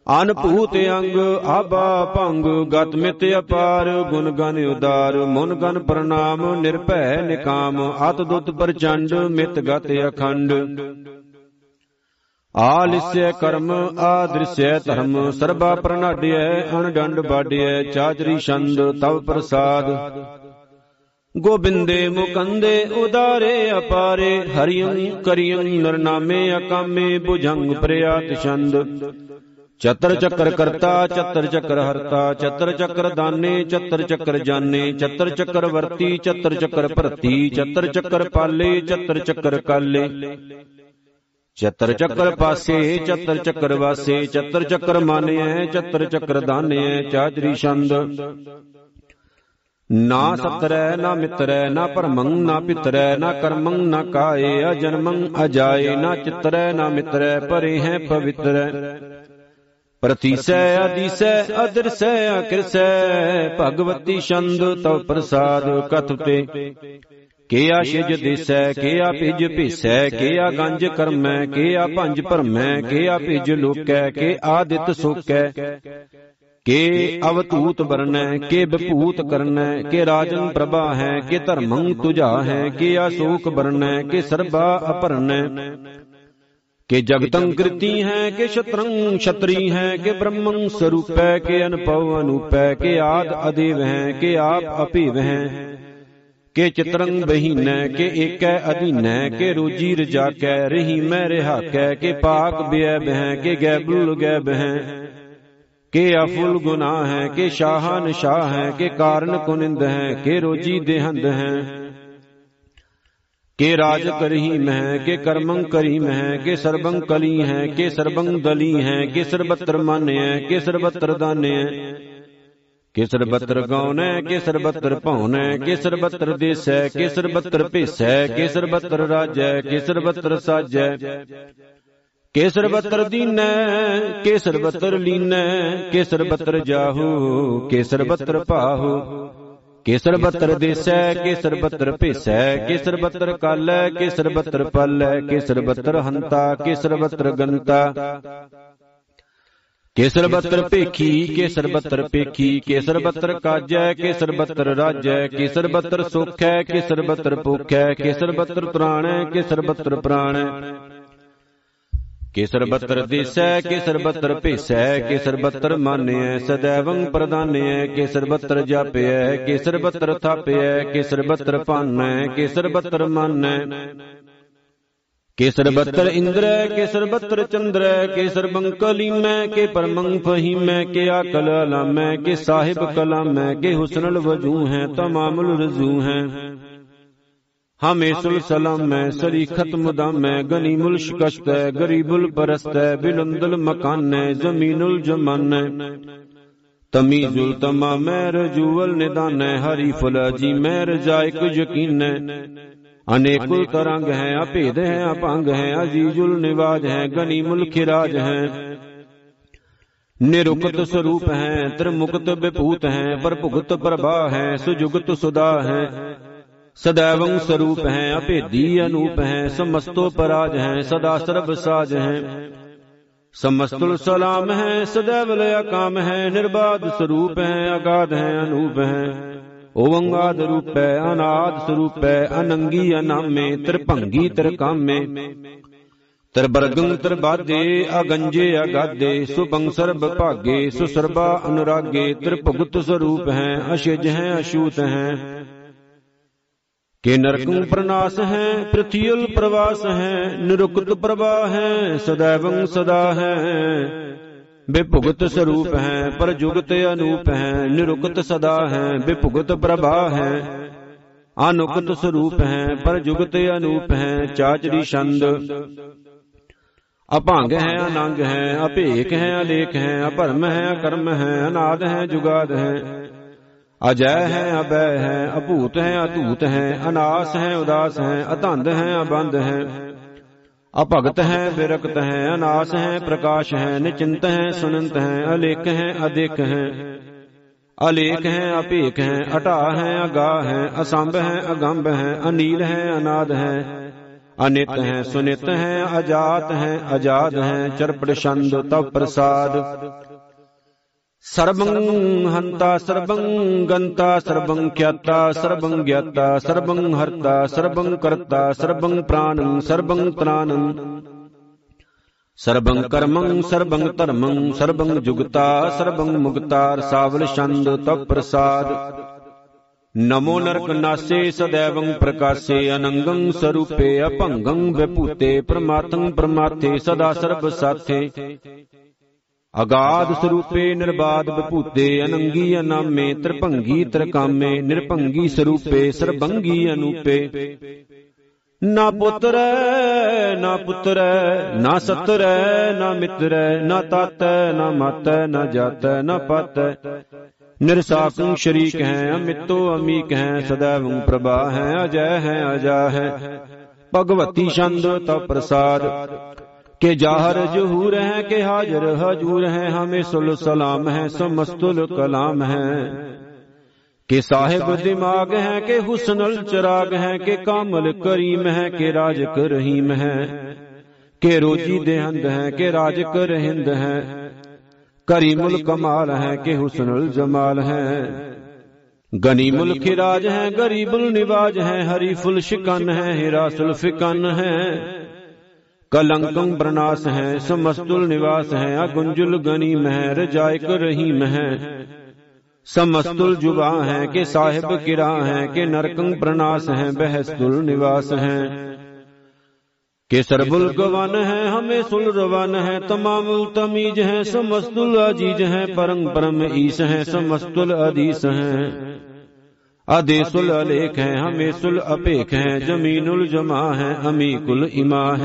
Speaker 1: ਅਨਭੂਤ ਅੰਗ ਆਬਾ ਭੰਗ, ਗਤ ਮਿਤ ਅਪਾਰ, ਗੁਣ ਗਨ ਉਦਾਰ, ਮਨ ਗਨ ਪ੍ਰਣਾਮ, ਨਿਰਭੈ ਨਿਕਾਮ, ਅਤ ਦੁਤ ਪ੍ਰਚੰਡ, ਮਿਤ ਗਤ ਅਖੰਡ। ਆਲਿਸਯ ਕਰਮ, ਆਦ੍ਰਿਸਯ ਧਰਮ, ਸਰਬਾ ਪ੍ਰਣਾਡਿਐ ਅਣਡੰਡ ਬਾਡਿਐ ਚਾਚਰੀ ਛੰਦ, ਤਵ ਪ੍ਰਸਾਦ। ਗੋਬਿੰਦੇ ਮੁਕੰਦੇ, ਉਦਾਰੇ ਅਪਾਰੇ, ਹਰਿਯੰ ਕਰਿਯੰ ਨਰਨਾਮੇ ਅਕਾਮੇ, ਭੁਜੰਗ ਪ੍ਰਿਆਤ ਛੰਦ। ਚਤਰ ਚੱਕਰ ਕਰਤਾ ਚਤਰ ਚੱਕਰ ਹਰਤਾ ਚਤਰ ਚੱਕਰ ਦਾਨੇ ਚਤਰ ਚੱਕਰ ਜਾਣੇ ਚਤਰ ਚੱਕਰ ਵਰਤੀ ਚਤਰ ਚੱਕਰ ਭਰਤੀ ਚਤਰ ਚੱਕਰ ਪਾਲੇ ਚਤਰ ਚੱਕਰ ਕਾਲੇ ਚਤਰ ਚੱਕਰ ਪਾਸੇ ਚਤਰ ਚੱਕਰ ਵਾਸੇ ਚਤਰ ਚੱਕਰ ਮਾਨਿਐ ਚਤਰ ਚੱਕਰ ਦਾਨਿਐ ਚਾਜਰੀ ਛੰਦ ਨਾ ਸਤਰੈ ਨਾ ਮਿਤਰੈ ਨਾ ਪਰਮੰ ਨਾ ਪਿਤਰੈ ਨਾ ਕਰਮੰ ਨਾ ਕਾਏ ਅਜਨਮੰ ਅਜਾਏ ਨਾ ਚਿਤਰੈ ਨਾ ਮਿਤਰੈ ਪਰੇ ਹੈ ਪਵਿੱਤਰੈ ਪ੍ਰਤੀਸੈ ਅਦੀਸੈ ਅਦਰਸੈ ਅਕਿਰਸੈ ਭਗਵਤੀ ਛੰਦ ਤਵ ਪ੍ਰਸਾਦ ਕਥ ਤੇ ਕੇ ਆ ਛਿਜ ਦੇਸੈ ਕੇ ਆ ਭਿਜ ਭੀਸੈ ਕੇ ਆ ਗੰਜ ਕਰਮੈ ਕੇ ਆ ਭੰਜ ਭਰਮੈ ਕੇ ਆ ਭਿਜ ਲੋਕੈ ਕੇ ਆਦਿਤ ਸੋਕੈ। ਕੇ ਅਵਤੂਤ ਵਰਨੈ ਕੇ ਵਿਭੂਤ ਕਰਨੈ ਕੇ ਰਾਜਨ ਪ੍ਰਭਾ ਹੈ ਕੇ ਧਰਮੰ ਤੁਝਾ ਹੈ ਕੇ ਆਸੋਕ ਵਰਨੈ ਕੇ ਸਰਬਾ ਅਪਰਨੈ। ਕੇ ਜਗਤੰ ਕ੍ਰਿਤੀ ਹੈ ਕੇ ਸ਼ਤਰੰ ਛਤਰੀ ਹੈ ਕੇ ਬ੍ਰਹਮੰ ਸਰੂਪੈ ਕੇ ਅਨਪਉ ਅਨੂਪੈ ਕੇ ਆਦ ਅਦੇਵ ਹੈ ਕੇ ਆਪ ਅਭਿਵ ਹੈ ਕੇ ਚਿਤਰੰ ਬਹੀਨੈ ਕੇ ਏਕੈ ਅਧੀਨੈ ਕੇ ਰੋਜੀ ਰਜਾਕੈ ਰਹੀ ਮੈਂ ਰਿਹਾਕੈ ਕੇ ਪਾਕ ਬਿਐ ਬਹਿ ਕੇ ਗੈਬੁਲ ਗੈਬ ਹੈ ਕੇ ਅਫੁਲ ਗੁਨਾਹ ਹੈ ਕੇ ਸ਼ਾਹਨ ਸ਼ਾਹ ਹੈ ਕੇ ਕਾਰਨ ਕੁਨਿੰਦ ਹੈ ਕੇ ਰੋਜੀ ਦੇਹੰਦ ਹੈ ਕੇ ਰਾਜ ਕਰਹੀ ਮਹਿ ਕੇ ਕਰਮੰ ਕਰੀ ਮਹਿ ਕੇ ਸਰਬੰ ਕਲੀ ਹੈ ਕੇ ਸਰਬੰ ਦਲੀ ਹੈ ਕੇ ਸਰਬਤਰ ਮਾਨਿਐ ਕੇ ਸਰਬਤਰ ਦਾਨਿਐ ਕੇ ਸਰਬਤਰ ਗਾਉਨੈ ਕੇ ਸਰਬਤਰ ਭਉਨੈ ਕੇ ਸਰਬਤਰ ਦੇਸੈ ਕੇ ਸਰਬਤਰ ਭੇਸੈ ਕੇ ਸਰਬਤਰ ਰਾਜੈ ਕੇ ਸਰਬਤਰ کیسر بتر دیس کیسر بتر پیس کیسر بتر کال کیسر بتر پل کیسر بتر ہنتا کیسر بتر گنتا کیسر بتر پیکھی کیسر بتر پیکھی کیسر بتر کاج کیسر بتر راج کیسر بتر سوکھ کیسر بتر پوکھ کیسر بتر تران کیسر بتر پران کیسر بتر دیسے کیسر بتر پیسے کیسر بتر مانے سدیوੰ پردانے کیسر بتر جاپے کیسر بتر تھاپے کیسر بتر پانے کیسر بتر مانے کیسر بتر اندر کیسر بتر چندر کیسر بنکلی میں کے پرمنگ فہیم کے عقل علام کے صاحب کلام کے حسن الوجو ہیں تمام الرجو ہیں ਆਕਲ ਲਾਮੈ ਕੇ ਸਾਹਿਬ ਕਲਾਮੈ ਕੇ ਹੁਸਨਲ ਵਜੂ ਹੈ ਤਮਾਮੁਲ ਰਜ਼ੂ ਹੈ ਹਮੇ ਸੁਲ ਸਲਾਮੈ ਸਰੀ ਖਤਮ ਦਾਮੈ ਗਨੀਮੁਲ ਸ਼ਿਕਸ਼ਤੈ ਗਰੀਬੁਲ ਪਰਸਤੈ ਬਿਲੰਦਲ ਮਕਾਨੈ ਜ਼ਮੀਨੁਲ ਜਮਾਨੈ ਤਮੀਜ਼ੁਲ ਤਮਾਮੈ ਰਜੂਵਲ ਨਿਦਾਨੈ ਹਰੀ ਫੁਲ ਜੀ ਮੈਂ ਰਜਾਇਕ ਯਕੀਨੈ ਅਨੇਕੁਲ ਤਰੰਗ ਹੈ ਅਭੇਦ ਹੈ ਅਪੰਗ ਹੈ ਅਜੀਜੁਲ ਨਿਵਾਜ ਹੈ ਗਨੀ ਮੁਲਖ ਰਾਜ ਹੈ ਨਿਰੁਕਤ ਸਰੂਪ ਹੈ ਤ੍ਰਿਮੁਕਤ ਵਿਭੂਤ ਹੈ ਪਰਭੁਗਤ ਪ੍ਰਭਾ ਹੈ سدیوم سروپ ہیں اپے دی انوپ ہیں سمستو پراج ہیں سدا سرب ساج ہیں سمست السلام ہیں سدیو لیا کام ہیں نرباد سروپ ہیں اگاد ہیں انوپ ہیں اوگاد روپ ہے اناد سروپ ہے اننگی انامے ترپنگی ترکامے تربرگن تربادے اگنجے اگادے سبنگ سرب بھاگے سسربا انراگے ترپگت سروپ ہیں اشج ہیں اشوت ہیں ਕੇ ਨਰਕੰ ਪ੍ਰਨਾਸ ਹੈ ਪ੍ਰਥਿਯਲ ਪ੍ਰਵਾਸ ਹੈ, ਨਿਰੁਕਤ ਪ੍ਰਵਾਹ ਹੈ ਸदैवੰ ਸਦਾ ਹੈ। ਬਿਭੁਗਤ ਸਰੂਪ ਹੈ ਪਰ ਜੁਗਤ ਅਨੂਪ ਹੈ, ਨਿਰੁਕਤ ਸਦਾ ਹੈ, ਬਿਭੁਗਤ ਪ੍ਰਭਾ ਹੈ। ਅਨੁਕਤ ਸਰੂਪ ਹੈ ਪਰ ਜੁਗਤ ਅਨੂਪ ਹੈ ਚਾਚੜੀ ਛੰਦ। ਅਭੰਗ ਹੈ, ਅਨੰਗ ਹੈ, ਅਭੇਕ ਹੈ ਅਲੇਖ ਹੈ, ਅਭਰਮ ਹੈ, ਅਕਰਮ ਹੈ, ਅਨਾਦ ਹੈ, ਜੁਗਾਦ ਹੈ। ਅਜੈ ਹੈ ਅਬੈ ਹੈ ਅਭੂਤ ਹੈ ਅਧੂਤ ਹੈ ਅਨਾਸ ਹੈ ਉਦਾਸ ਹੈ ਅਧੰਦ ਹੈ ਅਬੰਦ ਹੈ ਅਭਗਤ ਹੈ ਬਿਰਕਤ ਹੈ ਅਨਾਸ ਹੈ ਪ੍ਰਕਾਸ਼ ਹੈ ਨਿਚਿੰਤ ਹੈ ਸੁਨੰਤ ਹੈ ਅਲੇਖ ਹੈ ਅਦੇਖ ਹੈ ਅਲੇਖ ਹੈ ਅਭੇਖ ਹੈ ਅਟਾ ਹੈ ਅਗਾ ਹੈ ਅਸੰਭ ਹੈ ਅਗੰਭ ਹੈ ਅਨੀਲ ਹੈ ਅਨਾਦ ਹੈ ਅਨਿਤ ਹੈ ਸੁਨਿਤ ਹੈ ਅਜਾਤ ਹੈ ਅਜਾਦ ਹੈ ਚਰਪੜ ਛੰਦ ਤਵ ਪ੍ਰਸਾਦ ਸਰਬੰ ਹੰਤਾ, ਸਰਬੰ ਗੰਤਾ, ਸਰਬੰ ਖਿਆਤਾ ਸਰਬੰ ਗਿਆਤਾ, ਸਰਬੰ ਹਰਤਾ, ਸਰਬੰ ਕਰਤਾ, ਸਰਬੰ ਪ੍ਰਾਨੰ, ਸਰਬੰ ਤ੍ਰਾਨੰ। ਸਰਬੰ ਕਰਮੰ, ਸਰਬੰ ਧਰਮੰ, ਸਰਬੰ ਜੁਗਤਾ, ਸਰਬੰ ਮੁਗਤਾ, ਰਸਾਵਲ ਛੰਦ, ਤਪ ਪ੍ਰਸਾਦ। ਨਮੋ ਨਰਕ ਨਾਸੇ ਸदैवੰ ਪ੍ਰਕਾਸੇ, ਅਨੰਗੰ ਸਰੂਪੇ, ਅਭੰਗੰ ਵਿਭੂਤੇ, ਪ੍ਰਮਾਤੰ ਪ੍ਰਮਾਥੇ, ਸਦਾ ਸਰਬ ਸਾਥੇ। ਅਗਾਧ ਸਰੂਪੇ ਨਿਰਬਾਦ ਵਿਭੂਤੇ ਅਨੰਗੀ ਅਨਾਮੇ ਤ੍ਰਿਭੰਗੀ ਤ੍ਰਿਕਾਮੇ ਨਿਰਭੰਗੀ ਸਰੂਪੇ ਸਰਬੰਗੀ ਅਨੂਪੇ। ਨਾ ਪੁੱਤਰੈ ਨਾ ਪੁੱਤਰੈ ਨਾ ਸਤਰੈ ਨਾ ਮਿੱਤਰੈ ਨਾ ਤਾਤੈ ਨਾ ਮਾਤੈ ਨਾ ਜਾਤੈ ਨਾ ਪਤੈ। ਨਿਰਸਾਕੰ ਸ਼ਰੀਕ ਹੈ ਅਮਿਤੋ ਅਮੀਕ ਹੈ ਸदैवੰ ਪ੍ਰਭਾ ਹੈ ਅਜੈ ਹੈ ਅਜਾ ਹੈ। ਭਗਵਤੀ ਛੰਦ ਤਾ ਪ੍ਰਸਾਦ। ਕਿ ਜਾਹਰ ਜਹੂਰ ਹੈ ਕਿ ਹਾਜ਼ਰ ਹਜੂਰ ਹੈ ਹਮੇ ਸੁਲ ਸਲਾਮ ਹੈ ਸਮਸਤੁਲ ਕਲਾਮ ਹੈ ਕਿ ਸਾਹਿਬ ਦਿਮਾਗ ਹੈ ਕਿ ਹੁਸਨਲ ਚਰਾਗ ਹੈ ਕਿ ਕਾਮਲ ਕਰੀਮ ਹੈ ਕਿ ਰਾਜਕ ਰਹੀਮ ਹੈ ਕਿ ਰੋਜੀ ਦੇਹੰਦ ਹੈ ਕਿ ਰਾਜਕ ਰਹਿੰਦ ਹੈ ਕਰੀਮੁਲ ਕਮਾਲ ਹੈ ਕਿ ਹੁਸਨੁਲ ਜਮਾਲ ਹੈ ਗਨੀਮੁਲ ਖਿਰਾਜ ਹੈ ਗਰੀਬੁਲ ਨਿਵਾਜ ਹੈ ਹਰੀ ਫੁਲ ਸ਼ਿਕਨ ਹੈ ਹਿਰਾਸੁਲ ਫਿਕਨ ਹੈ ਕਲੰਕੰ ਬਰਨਾਸ ਹੈ ਸਮਸਤੁਲ ਨਿਵਾਸ ਹੈ ਅਗੁੰਜੁਲ ਗਨੀਮ ਹੈ ਰਜਾਇਕ ਰਹੀਮ ਹੈ ਸਮਸਤੁਲ ਜੁਬਾ ਹੈ ਕਿ ਸਾਹਿਬ ਕਿਰਾ ਹੈ ਕਿ ਨਰਕੰ ਪ੍ਰਨਾਸ ਹੈ ਬਹਿਸਤੁਲ ਨਿਵਾਸ ਹੈ ਕਿ ਸਰਬੁਲ ਗਵਨ ਹੈ ਹਮੇ ਸੁਲ ਰਵਨ ਹੈ ਤਮਾਮੁਲ ਤਮੀਜ ਹੈ ਸਮਸਤੁਲ ਅਜੀਜ ਹੈ ਪਰੰ ਪਰਮ ਈਸ ਹੈ ਸਮਸਤੁਲ ਅਦੀਸ ਹੈ ਆਦੇਸੁਲ ਅਲੇਖ ਹੈ ਹਮੇ ਸੁਲ ਅਪੇਖ ਹੈ ਜਮੀਨੁਲ ਜਮਾ ਹੈ ਅਮੀਕੁਲ ਇਮਾ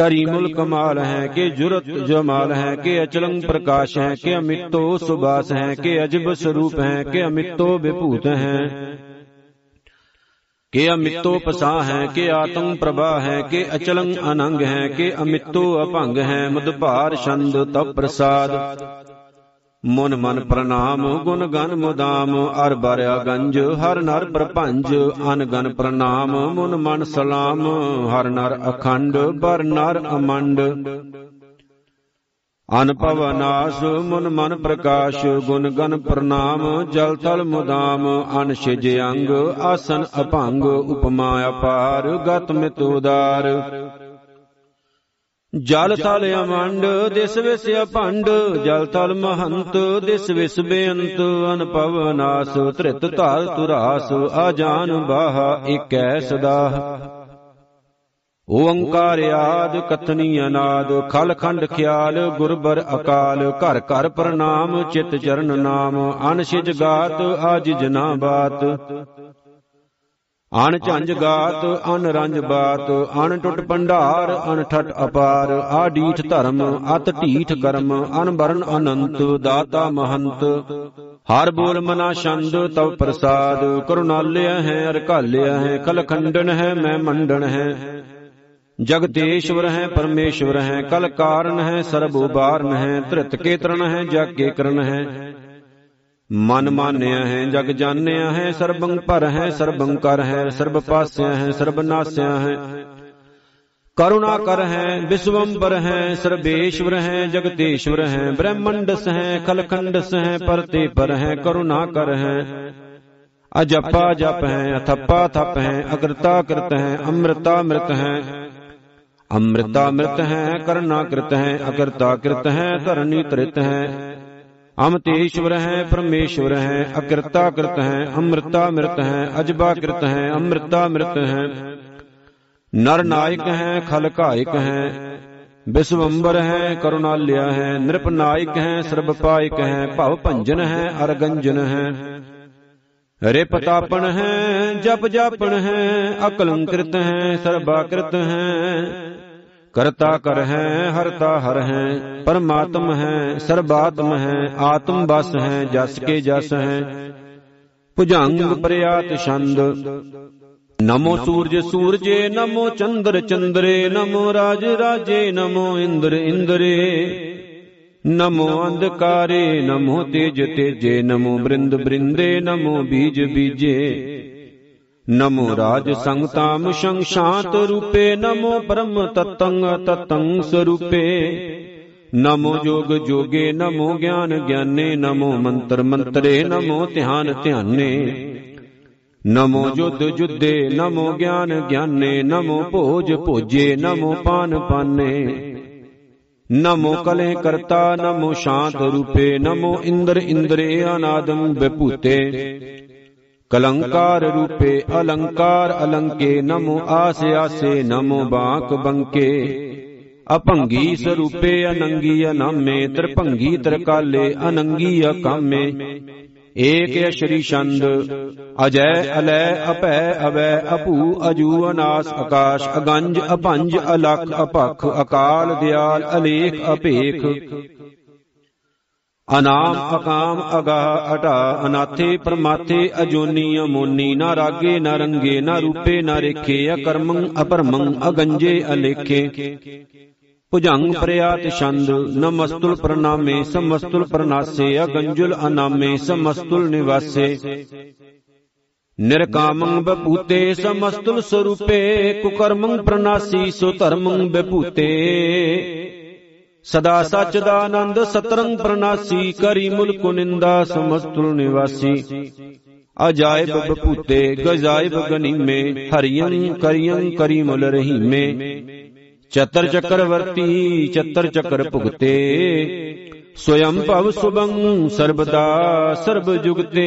Speaker 1: ਹੈ ਕਰੀਮੁਲ ਕਮਾਲ ਹੈ ਕਿ ਜੁਰਤ ਜਮਾਲ ਹੈ ਕਿ ਅਚਲੰ ਪ੍ਰਕਾਸ਼ ਹੈ ਕਿ ਅਮਿਤੋ ਸੁਬਾਸ ਹੈ ਕਿ ਅਜਬ ਸਰੂਪ ਹੈ ਕਿ ਅਮਿਤੋ ਵਿਭੂਤ ਹੈ। ਕਿ ਅਮਿਤੋ ਪਸਾ ਹੈ ਕਿ ਆਤਮ ਪ੍ਰਭਾ ਹੈ ਕਿ ਅਚਲੰ ਅਨੰਗ ਹੈ ਕਿ ਅਮਿਤੋ ਅਭੰਗ ਹੈ ਮਦਭਾਰ ਛੰਦ ਤਪ ਪ੍ਰਸਾਦ। ਮਨ ਮਨ ਪ੍ਰਣਾਮ, ਗੁਣ ਗਨ ਮੁਦਾਮ, ਅਰ ਬਰਿਆ ਗੰਜ, ਹਰ ਨਰ ਪ੍ਰਪੰਜ, ਅਨ ਗਨ ਪ੍ਰਣਾਮ, ਮਨ ਮਨ ਸਲਾਮ, ਹਰ ਨਰ ਅਖੰਡ, ਬਰ ਨਰ ਅਮੰਡ। ਅਨਪਵ ਨਾਸ, ਮਨ ਮਨ ਪ੍ਰਕਾਸ਼, ਗੁਣ ਗਨ ਪ੍ਰਣਾਮ, ਜਲ ਥਲ ਮੁਦਾਮ, ਅਨ ਛਿਜ ਅੰਗ, ਆਸਨ ਅਭੰਗ, ਉਪਮਾ ਅਪਾਰ, ਗਤ ਮਿਤ ਉਦਾਰ। ਜਲ ਥਲ ਅਮੰਡ ਦਿਸ ਵਿਸ ਅਭੰਡ ਜਲ ਥਲ ਮਹੰਤ ਦਿਸ ਵਿਸ ਬੇਅੰਤ ਅਨਪਵ ਨਾਸ ਤ੍ਰਿਤ ਧਾਰ ਤੁਰਾਸ ਆਜਾਨ ਬਾਹ ਏਕੈ ਸਦਾ। ਓੰਕਾਰ ਆਦ ਕਤਨੀ ਅਨਾਦ ਖਲ ਖੰਡ ਖਿਆਲ ਗੁਰਬਰ ਅਕਾਲ ਘਰ ਘਰ ਪ੍ਰਣਾਮ ਚਿਤ ਚਰਨ ਨਾਮ ਅਨਸਿਜ ਗਾਤ ਆਜ ਜਨਾ ਬਾਤ ਅਣ ਝੰਜ ਗਾਤ ਅਨ ਰੰਜ ਬਾਤ, ਅਣ ਟੁੱਟ ਭੰਡਾਰ ਅਨ ਠਟ ਅਪਾਰ, ਆ ਡੀਠ ਧਰਮ, ਅਤ ਢੀਠ ਕਰਮ ਅਨ ਬਰਨ ਅਨੰਤ, ਦਾਤਾ ਮਹੰਤ। ਹਰ ਬੋਲ ਮਨਾ ਛੰਦ ਤਵ ਪ੍ਰਸਾਦ, ਕਰੁਣਾਲਿਆ ਹੈ ਅਰ ਘਾਲਿਆ ਹੈ ਕਲ ਖੰਡਨ ਹੈ, ਮੈਂ ਮੰਡਣ ਹੈ। ਜਗਤੇਸ਼ਵਰ ਹੈ, ਪਰਮੇਸ਼ਵਰ ਹੈ ਕਲ ਕਾਰਨ ਹੈ ਸਰਬ ਉਬਾਰਨ ਹੈ, ਧ੍ਰਿਤ ਕੇ ਤਰਨ ਹੈ, ਜਗ ਕੇ ਕਰਨ ਹੈ। ਮਨ ਮਾਨਿਆ ਹੈ, ਜਗ ਜਾਣਿਆ ਹੈ, ਸਰਬੰ ਪਰ ਹੈ, ਸਰਬੰ ਕਰ ਹੈ, ਸਰਬ ਪਾਸਿਆ ਹੈ, ਸਰਬ ਨਾਸਿਆ ਹੈ। ਕਰੁਣਾ ਕਰ ਹੈ, ਵਿਸ਼ਵੰਬਰ ਹੈ, ਸਰਬੇਸ਼ਵਰ ਹੈ ਜਗਤੇਸ਼ਵਰ ਹੈ, ਬ੍ਰਹਮੰਡਸ ਹੈ, ਖਲਖੰਡਸ ਹੈ, ਪਰਤੇ ਪਰ ਹੈ, ਕਰੁਣਾ ਕਰ ਹੈ। ਅਜਪਾ ਜਪ ਹੈ, ਅਥਪਾ ਥਪ ਹੈ ਅਕਰਤਾ ਕਰਤ ਹੈ, ਅੰਮ੍ਰਿਤਾ ਅੰਮ੍ਰਿਤ ਹੈ। ਅੰਮ੍ਰਿਤਾ ਅੰਮ੍ਰਿਤ ਹੈ ਕਰਨਾ ਕਰਤ ਹੈ ਅਕਰਤਾ ਕਰਤ ਹੈ, ਧਰਨੀ ਤ੍ਰਿਤ ਹੈ। ਅਮਤੇਸ਼ਵਰ ਹੈ, ਪਰਮੇਸ਼ਵਰ ਹੈ, ਅਕਿਰਤਾ ਕਰਤ ਹੈ, ਅੰਮ੍ਰਿਤਾ ਮਿਰਤ ਹੈ, ਅਜਬਾ ਕਰਤ ਹੈ, ਅੰਮ੍ਰਿਤਾ ਮਿਰਤ ਹੈ। ਨਰ ਨਾਇਕ ਹੈ ਖਲਕਾਇਕ ਹੈ ਵਿਸ਼ਵੰਬਰ ਹੈ, ਕਰੁਣਾਲਿਆ ਹੈ ਨਿਰਪਨਾਇਕ ਹੈ, ਸਰਬ ਪਾਇਕ ਹੈ, ਭਵ ਭੰਜਨ ਹੈ ਅਰਗੰਜਨ ਹੈ। ਰਿਪਤਾਪਣ ਹੈ, ਜਪ ਜਾਪਣ ਹੈ, ਅਕਲੰਕ੍ਰਿਤ ਹੈ ਸਰਬਾਕ੍ਰਿਤ ਹੈ। ਕਰਤਾ ਕਰ ਹੈ, ਹਰਤਾ ਹਰ ਹੈ, ਪਰਮਾਤਮ ਹੈ, ਸਰਬਾਤਮ ਹੈ, ਆਤਮ ਬਸ ਹੈ, ਜਸ ਕੇ ਜਸ ਹੈ। ਭੁਜੰਗ ਪ੍ਰਿਆਤ ਛੰਦ। ਨਮੋ ਸੂਰਜ ਸੂਰਜੇ, ਨਮੋ ਚੰਦਰ ਚੰਦਰੇ, ਨਮੋ ਰਾਜ ਰਾਜੇ, ਨਮੋ ਇੰਦਰ ਇੰਦਰੇ। ਨਮੋ ਅੰਧਕਾਰੇ, ਨਮੋ ਤੇਜ ਤੇਜੇ, ਨਮੋ ਬ੍ਰਿੰਦ ਬ੍ਰਿੰਦੇ, ਨਮੋ ਬੀਜ ਬੀਜੇ। ਨਮੋ ਰਾਜ ਸੰਗਤਾਮ ਸ਼ੰ ਸ਼ਾਂਤ ਰੂਪੇ, ਨਮੋ ਪਰਮ ਤਤੰਗ ਤਤੰ ਸਰੂਪੇ। ਨਮੋ ਜੋਗ ਜੋਗੇ, ਨਮੋ ਗਿਆਨ ਗਿਆਨੇ, ਨਮੋ ਮੰਤਰ ਮੰਤਰੇ, ਨਮੋ ਧਿਆਨ ਧਿਆਨੇ। ਨਮੋ ਜੁਦ ਜੁਦੇ ਨਮੋ ਗਿਆਨ ਗਿਆਨੇ, ਨਮੋ ਭੋਜ ਭੋਜੇ, ਨਮੋ ਪਾਨ ਪਾਨੇ। ਨਮੋ ਕਲੇ ਕਰਤਾ, ਨਮੋ ਸ਼ਾਂਤ ਰੂਪੇ, ਨਮੋ ਇੰਦਰ ਇੰਦਰੇ ਅਨਾਦਮ ਵਿਭੂਤੇ। ਕਲੰਕਾਰ ਰੂਪੇ ਅਲੰਕਾਰ ਅਲੰਕੇ ਨਮੋ ਆਸ ਆਸੇ ਨਮੋ ਬਾਕ ਬੰਕੇ ਅਭੰਗੀ ਸਰੂਪੇ ਅਨੰਗੀ ਅਨਾਮੇ ਤ੍ਰਿਭੰਗੀ ਤਰਕਾਲੇ ਅਨੰਗੀ ਅਕਾਮੇ ਏਕ ਅਸ਼ਰੀ ਛੰਦ ਅਜੈ ਅਲੈ ਅਪੈ ਅਵੈ ਅਪੂ ਅਜੂ ਅਨਾਸ ਆਕਾਸ਼ ਅਗੰਜ ਅਭੰਜ ਅਲਖ ਅਪਖ ਅਕਾਲ ਦਿਆਲ ਅਲੇਖ ਅਪੇਖ ਅਨਾਮ ਅਕਾਮ ਅਗਾ ਅਟਾ ਅਨਾਥੇ ਪਰਮਾਥੇ ਅਜੋਨੀ ਅਮੋਨੀ, ਨਾ ਰਾਗੇ, ਨਾ ਰੰਗੇ, ਨਾ ਰੂਪੇ, ਨਾ ਰੇਖੇ, ਅਕਰਮੰ, ਅਪਰਮੰ, ਅਗੰਜੇ ਅਲੇਖੇ ਭੁਜੰਗ ਪ੍ਰਿਆਤ ਛੰਦ, ਨਮਸਤੁਲ ਪ੍ਰਣਾਮੇ, ਸਮਸਤੁਲ ਪ੍ਰਨਾਸੇ ਅਗੰਜੁਲ ਅਨਾਮੇ, ਸਮਸਤੁਲ ਨਿਵਾਸੇ। ਨਿਰਕਾਮੰ ਬਪੂਤੇ, ਸਮਸਤੁਲ ਸਰੂਪੇ, ਕੁਕਰਮੰ ਪ੍ਰਨਾਸੀ ਸੋ ਧਰਮੰ ਬਪੂਤੇ। ਸਦਾ ਸਚ ਦਾ ਆਨੰਦ ਸਤਰੰਗ ਪ੍ਰਨਾਸੀ ਕਰੀ ਮੁਲਕ ਨਿੰਦਾ ਸਮਸਤੁਲ ਨਿਵਾਸੀ। ਅਜਾਇਬ ਬਪੂਤੇ ਗਜਾਇਬ ਗਨੀਮੇ ਹਰੀਯੰ ਕਰੀਯੰ ਕਰੀ ਮੁਲ ਰਹੀਮੇ। ਚਤਰ ਚੱਕਰਵਰਤੀ ਚਤਰ ਚੱਕਰ ਭੁਗਤੇ। ਸੋਇਮ ਭਵ ਸੁਭੰ, ਸਰਬਦਾ ਸਰਬ ਜੁਗਤੇ।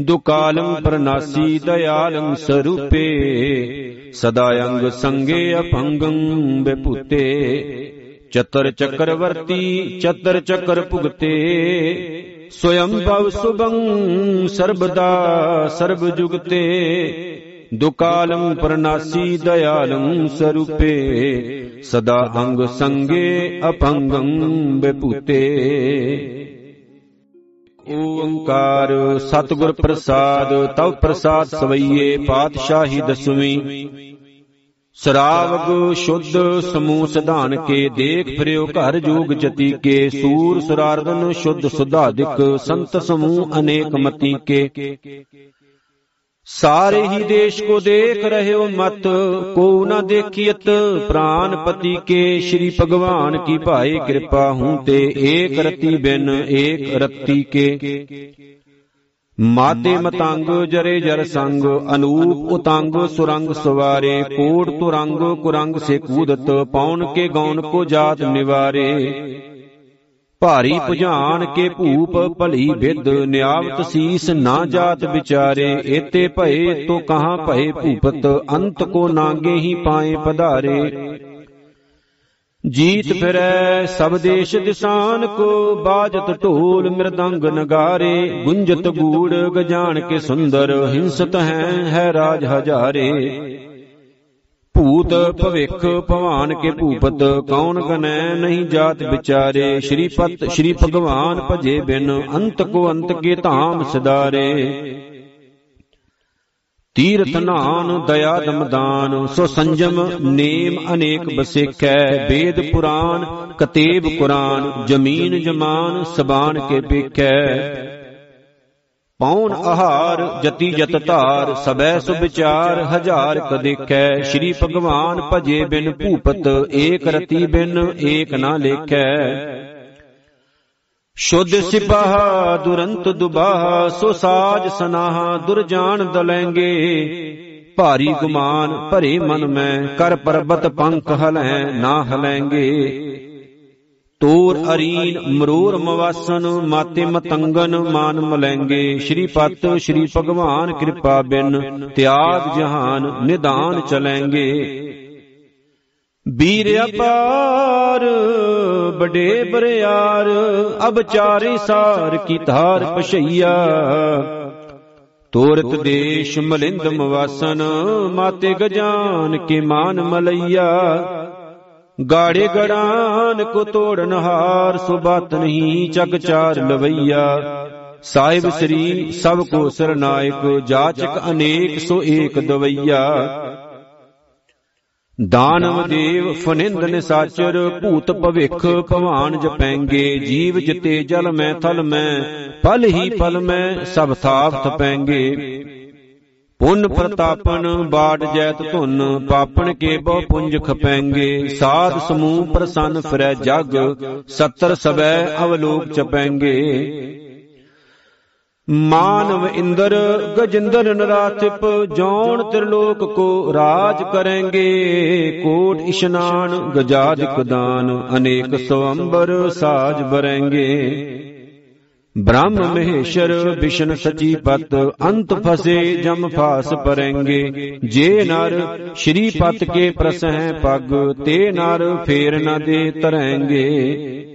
Speaker 1: ਦੁਕਾਲੰ ਪ੍ਰਨਾਸੀ ਦਇਆਲੰ ਸਰੂਪੇ। ਸਦਾ ਅੰਗ ਸੰਗੇ ਅਭੰਗੰ ਬੇਪੂਤੇ। ਚਤਰ ਚੱਕਰਵਰਤੀ ਚਤਰ ਚੱਕਰ ਭੁਗਤੇ। ਸੋਇਮ ਭਵ ਸੁਭੰ ਸਰਬਦਾ ਸਰਬ ਜੁਗਤੇ। ਦੁਕਾਲੰ ਪ੍ਰਨਾਸੀ ਦਇਆਲੰ ਸਰੂਪੇ। ਸਦਾ ਅੰਗ ਸੰਗੇ ਅਪੰਗੰ ਬੇਪੂਤੇ ਓੰਕਾਰ ਸਤਿਗੁਰ ਪ੍ਰਸਾਦ ਤਵ ਪ੍ਰਸਾਦ ਸਵਈਏ ਪਾਤਸ਼ਾਹੀ ਦਸਵੀਂ। ਸਰਾਵਗ ਸ਼ੁੱਧ ਸਮੂਹ ਸਿਧਾਨ ਕੇ ਦੇਖ ਫਿਰਿਓ ਘਰ ਜੋਗ ਜਤੀ ਕੇ, ਸੂਰ ਸਰਾਰਦਨ ਸ਼ੁੱਧ ਸੁਧਾਦਿਕ ਸੰਤ ਸਮੂਹ ਅਨੇਕ ਮਤੀ ਕੇ। ਸਾਰੇ ਹੀ ਦੇਸ਼ ਕੋ ਦੇਖ ਰਹਿਓ ਮਤ ਕੋ ਨਾ ਦੇਖੀਤ ਪ੍ਰਾਨ ਪਤੀ ਕੇ, ਸ੍ਰੀ ਭਗਵਾਨ ਕੀ ਭਾਏ ਕਿਰਪਾ ਹੂੰ ਤੇ ਏਕ ਰਤੀ ਬਿਨ ਏਕ ਰਤੀ ਕੇ। ਮਾਤੇ ਮਤੰਗ ਜਰੇ ਜਰ ਸੰਗ ਅਨੂਪ ਉਤੰਗ ਸੁਰੰਗ ਸਵਾਰੇ ਕੋਟ ਤੁਰੰਗ ਕੁਰੰਗ ਸੇ ਕੂਦਤ ਪੌਣ ਕੇ ਗੌਣ ਕੋ ਜਾਤ ਨਿਵਾਰੇ। ਭਾਰੀ ਭੁਜਾਨ ਕੇ ਭੂਪ ਭਲੀ ਵਿਦ ਨਿਆਵਤ ਸੀਸ ਨਾ ਜਾਤ ਵਿਚਾਰੇ। ਏਤੇ ਭਏ ਤੋ ਕਹਾਂ ਭਏ ਭੂਪਤ ਅੰਤ ਕੋ ਨਾਗੇ ਹੀ ਪਾਏ ਪਧਾਰੇ। ਜੀਤ ਫਿਰੈ ਸਭ ਦੇਸ਼ ਦਿਸਾਨ ਕੋ ਬਾਜਤ ਢੋਲ ਮਿਰਦੰਗ ਨਗਾਰੇ। ਗੁੰਜਤ ਗੂੜ ਗਜਾਨ ਕੇ ਸੁੰਦਰ ਹਿੰਸਤ ਹੈ ਹੈ ਰਾਜ ਹਜ਼ਾਰੇ। ਭੂਤ ਭਵਿਖ ਭਵਾਨ ਕੇ ਭੂਪਤ। ਕੌਣ ਗਨੈ ਨਹੀਂ ਜਾਤ ਵਿਚਾਰੇ। ਸ਼੍ਰੀ ਪਤ ਸ਼੍ਰੀ ਭਗਵਾਨ ਭਜੇ ਬਿਨ। ਅੰਤ ਕੋ ਅੰਤ ਕੇ ਧਾਮ ਸਦਾਰੇ ਤੀਰਥ ਨਾਨ ਦਇਆ ਦਮਦਾਨ ਸੋ ਸੰਜਮ ਨੇਮ ਅਨੇਕ ਬਸੇਖੈ, ਵੇਦ ਪੁਰਾਨ ਕਤੇਬ ਕੁਰਾਨ, ਜਮੀਨ ਜਮਾਨ, ਸਬਾਨ ਕੇ ਪੇਖੈ। ਪੌਣ ਆਹਾਰ, ਜਤੀ ਜਤ ਧਾਰ, ਸਬੈ ਸੁਭਚਾਰ ਹਜ਼ਾਰ ਕ ਦੇਖੈ। ਸ਼੍ਰੀ ਭਗਵਾਨ ਭਜੇ ਬਿਨ ਭੂਪਤ, ਏਕ ਰਤੀ ਬਿਨ ਏਕ ਨਾ ਲੇਖੈ। ਸ਼ੁੱਧ ਸਿਪਾਹ, ਦੁਰੰਤ ਦੁਬਾਹ, ਸੋ ਸਾਜ ਸਨਾਹ ਦੁਰਜਾਨ ਦਲੈਂਗੇ। ਭਾਰੀ ਗੁਮਾਨ, ਭਰੇ ਮਨ ਮੈਂ, ਕਰ ਪਰਬਤ ਪੰਖ ਹਲੈ, ਨਾ ਹਲੈਂਗੇ। ਤੋਰ ਅਰੀਨ, ਮਰੂਰ ਮਵਾਸਨ, ਮਾਤੇ ਮਤੰਗਨ, ਮਾਨ ਮਲੈਂਗੇ। ਸ਼੍ਰੀ ਪਤ ਸ਼੍ਰੀ ਭਗਵਾਨ ਕਿਰਪਾ ਬਿਨ, ਤਿਆਗ ਜਹਾਨ, ਨਿਦਾਨ ਚਲੈਂਗੇ। ਵੀਰ ਅਪਾਰ ਬੜੇ ਬਰਿਆਰ ਅਬ ਚਾਰੇ ਸਾਰ ਕੀ ਧਾਰ ਪਛਈਆ। ਤੋਰਤ ਦੇਸ਼ ਮਲਿੰਦ ਮਵਾਸਨ ਮਾਤੇ ਗਜਾਨ ਕੇ ਮਾਨ ਮਲਈਆ। ਗਾੜੇ ਗੜਾਨ ਕੋ ਤੋੜਨ ਹਾਰ ਸੋ ਬਾਤ ਨਹੀਂ ਚੱਕ ਚਾਰ ਲਵਈਆ। ਸਾਹਿਬ ਸ੍ਰੀ ਸਭ ਕੋ ਸਰਨਾਇਕ ਜਾਚਕ ਅਨੇਕ ਸੋ ਏਕ ਦਵਈਆ। ਦਾਨਵ ਦੇਵ ਫਨਿੰਦ ਨਿਸਾਚਰ ਭੂਤ ਭਵਿਖ ਭਵਾਨ ਜਪੈਂਗੇ, ਜੀਵ ਜਿਤੇ ਜਲ ਮੈਂ, ਥਲ ਮੈਂ ਪਲ ਹੀ ਪਲ ਮੈਂ, ਸਭ ਥਾਪ ਥਪੈਂਗੇ ਪੁੰਨ ਪ੍ਰਤਾਪਨ, ਬਾਟ ਜੈਤ ਧੁਨ, ਪਾਪਣ ਕੇ ਬਹੁ ਪੁੰਜ ਖਪੈਂਗੇ। ਸਾਧ ਸਮੂਹ ਪ੍ਰਸੰਨ ਫਿਰੈ ਜਗ, ਸੱਤਰ ਸਬੈ ਅਵਲੋਕ ਚਪੈਂਗੇ ਮਾਨਵ ਇੰਦਰ, ਗਜਿੰਦਰ ਨਰਾਥਿਪ ਜੌਣ ਤ੍ਰਿਲੋਕ ਕੋ ਰਾਜ ਕਰੇਂਗੇ, ਕੋਟ ਇਸ਼ਨਾਨ, ਗਜਾਦਿਕ ਦਾਨ, ਅਨੇਕ ਸਵੰਬਰ ਸਾਜ ਬਰੇਂਗੇ ਬ੍ਰਹਮ ਮਹੇਸ਼ਰ, ਵਿਸ਼ਨ ਸਚੀ ਪਤ, ਅੰਤ ਫਸੇ, ਜਮ ਫਾਸ ਪਰੇਂਗੇ ਜੇ ਨਰ, ਸ਼੍ਰੀ ਪਤ ਕੇ ਪ੍ਰਸਹਿ ਪਗ, ਤੇ ਨਰ ਫੇਰ ਨ ਦੇ ਤਰੈਂਗੇ।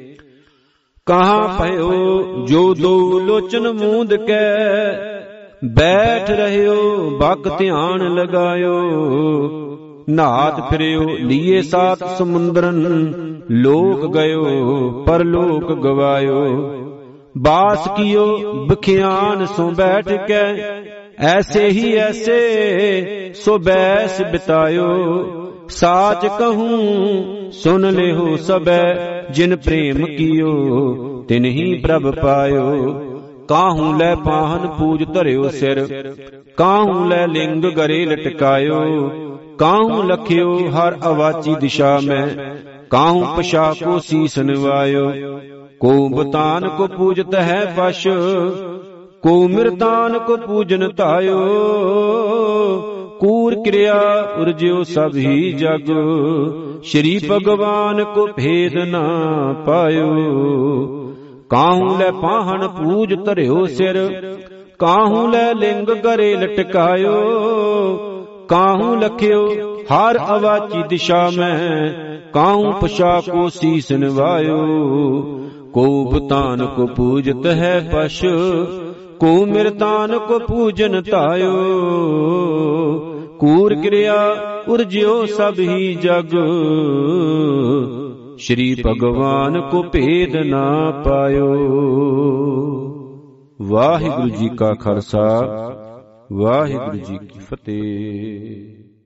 Speaker 1: ਕਹਾਂ ਭਇਓ, ਜੋ ਦੋ ਲੋਚਨ ਮੂੰਦ ਕੈ, ਬੈਠ ਰਹਿਓ ਬਕ ਧਿਆਨ ਲਗਾਇਓ। ਨਾਤ ਫਿਰਿਓ, ਲੀਏ ਸਾਤ ਸਮੁੰਦਰਨ, ਲੋਕ ਗਇਓ, ਪਰਲੋਕ ਗਵਾਇਓ। ਬਾਸ ਕੀਓ, ਬਖਿਆਨ ਸੋ ਬੈਠ ਕੇ, ਐਸੇ ਹੀ ਐਸੇ ਸੋ ਬੈਸ ਬਿਤਾਇਓ। ਸਾਚ ਕਹੂੰ, ਸੁਨ ਲਿਓ ਸਬੈ ਜਿਨ ਪ੍ਰੇਮ ਕੀਓ ਤਿਨਹੀ ਪ੍ਰਭ ਪਾਇਓ। ਕਾਹੂ ਲੈ ਪਾਹਨ ਪੂਜ ਧਰਿਓ ਸਿਰ। ਕਾਹੂ ਲੈ ਲਿੰਗ ਗਰੇ ਲਟਕਾਇਓ। ਕਾਹੂ ਲਖਿਓ ਹਰ ਅਵਾਚੀ ਦਿਸ਼ਾ ਮੈਂ। ਕਾਹੂ ਪਸ਼ਾ ਕੋ ਸੀਸ ਨਿਵਾਇਓ। ਕੋ ਬਤਾਨ ਕੋ ਪੂਜਤ ਹੈ ਪਸ਼ ਕੋ ਮਿਰਤਾਨ ਕੋ ਪੂਜਨ ਧਾਇਓ। ਕੂਰ ਕਿਰਿਆ, ਉਰਜਿਓ ਸਭ ਹੀ ਜਗ। ਸ਼੍ਰੀ ਭਗਵਾਨ ਕੋ ਭੇਦ ਨਾ ਪਾਇਓ। ਕਾਹੂ ਲੈ ਪਾਹਣ ਪੂਜ ਧਰਿਓ ਸਿਰ, ਕਾਹੂ ਲੈ ਲਿੰਗ ਗਰੇ ਲਟਕਾਇਓ। ਕਾਹੂ ਲਖਿਓ, ਹਰ ਅਵਾਚੀ ਦਿਸ਼ਾ ਮੈਂ, ਕਾਹੂ ਪਛਾ ਕੋ ਸੀਸ ਨਿਵਾਇਓ। ਕੋ ਬਤਾਨ ਕੋ ਪੂਜਤ ਹੈ ਪਸ਼ ਕੋ ਮਿਰਤਾਨ ਕੋ ਪੂਜਨ ਧਾਇਓ ਕੂਰ ਕਿਰਿਆ, ਉਰਜਿਓ ਸਭ ਹੀ ਜਗ। ਸ਼੍ਰੀ ਭਗਵਾਨ ਕੋ ਭੇਦ ਨਾ ਪਾਇਓ। ਵਾਹਿਗੁਰੂ ਜੀ ਕਾ ਖਾਲਸਾ, ਵਾਹਿਗੁਰੂ ਜੀ ਕੀ ਫਤਿਹ।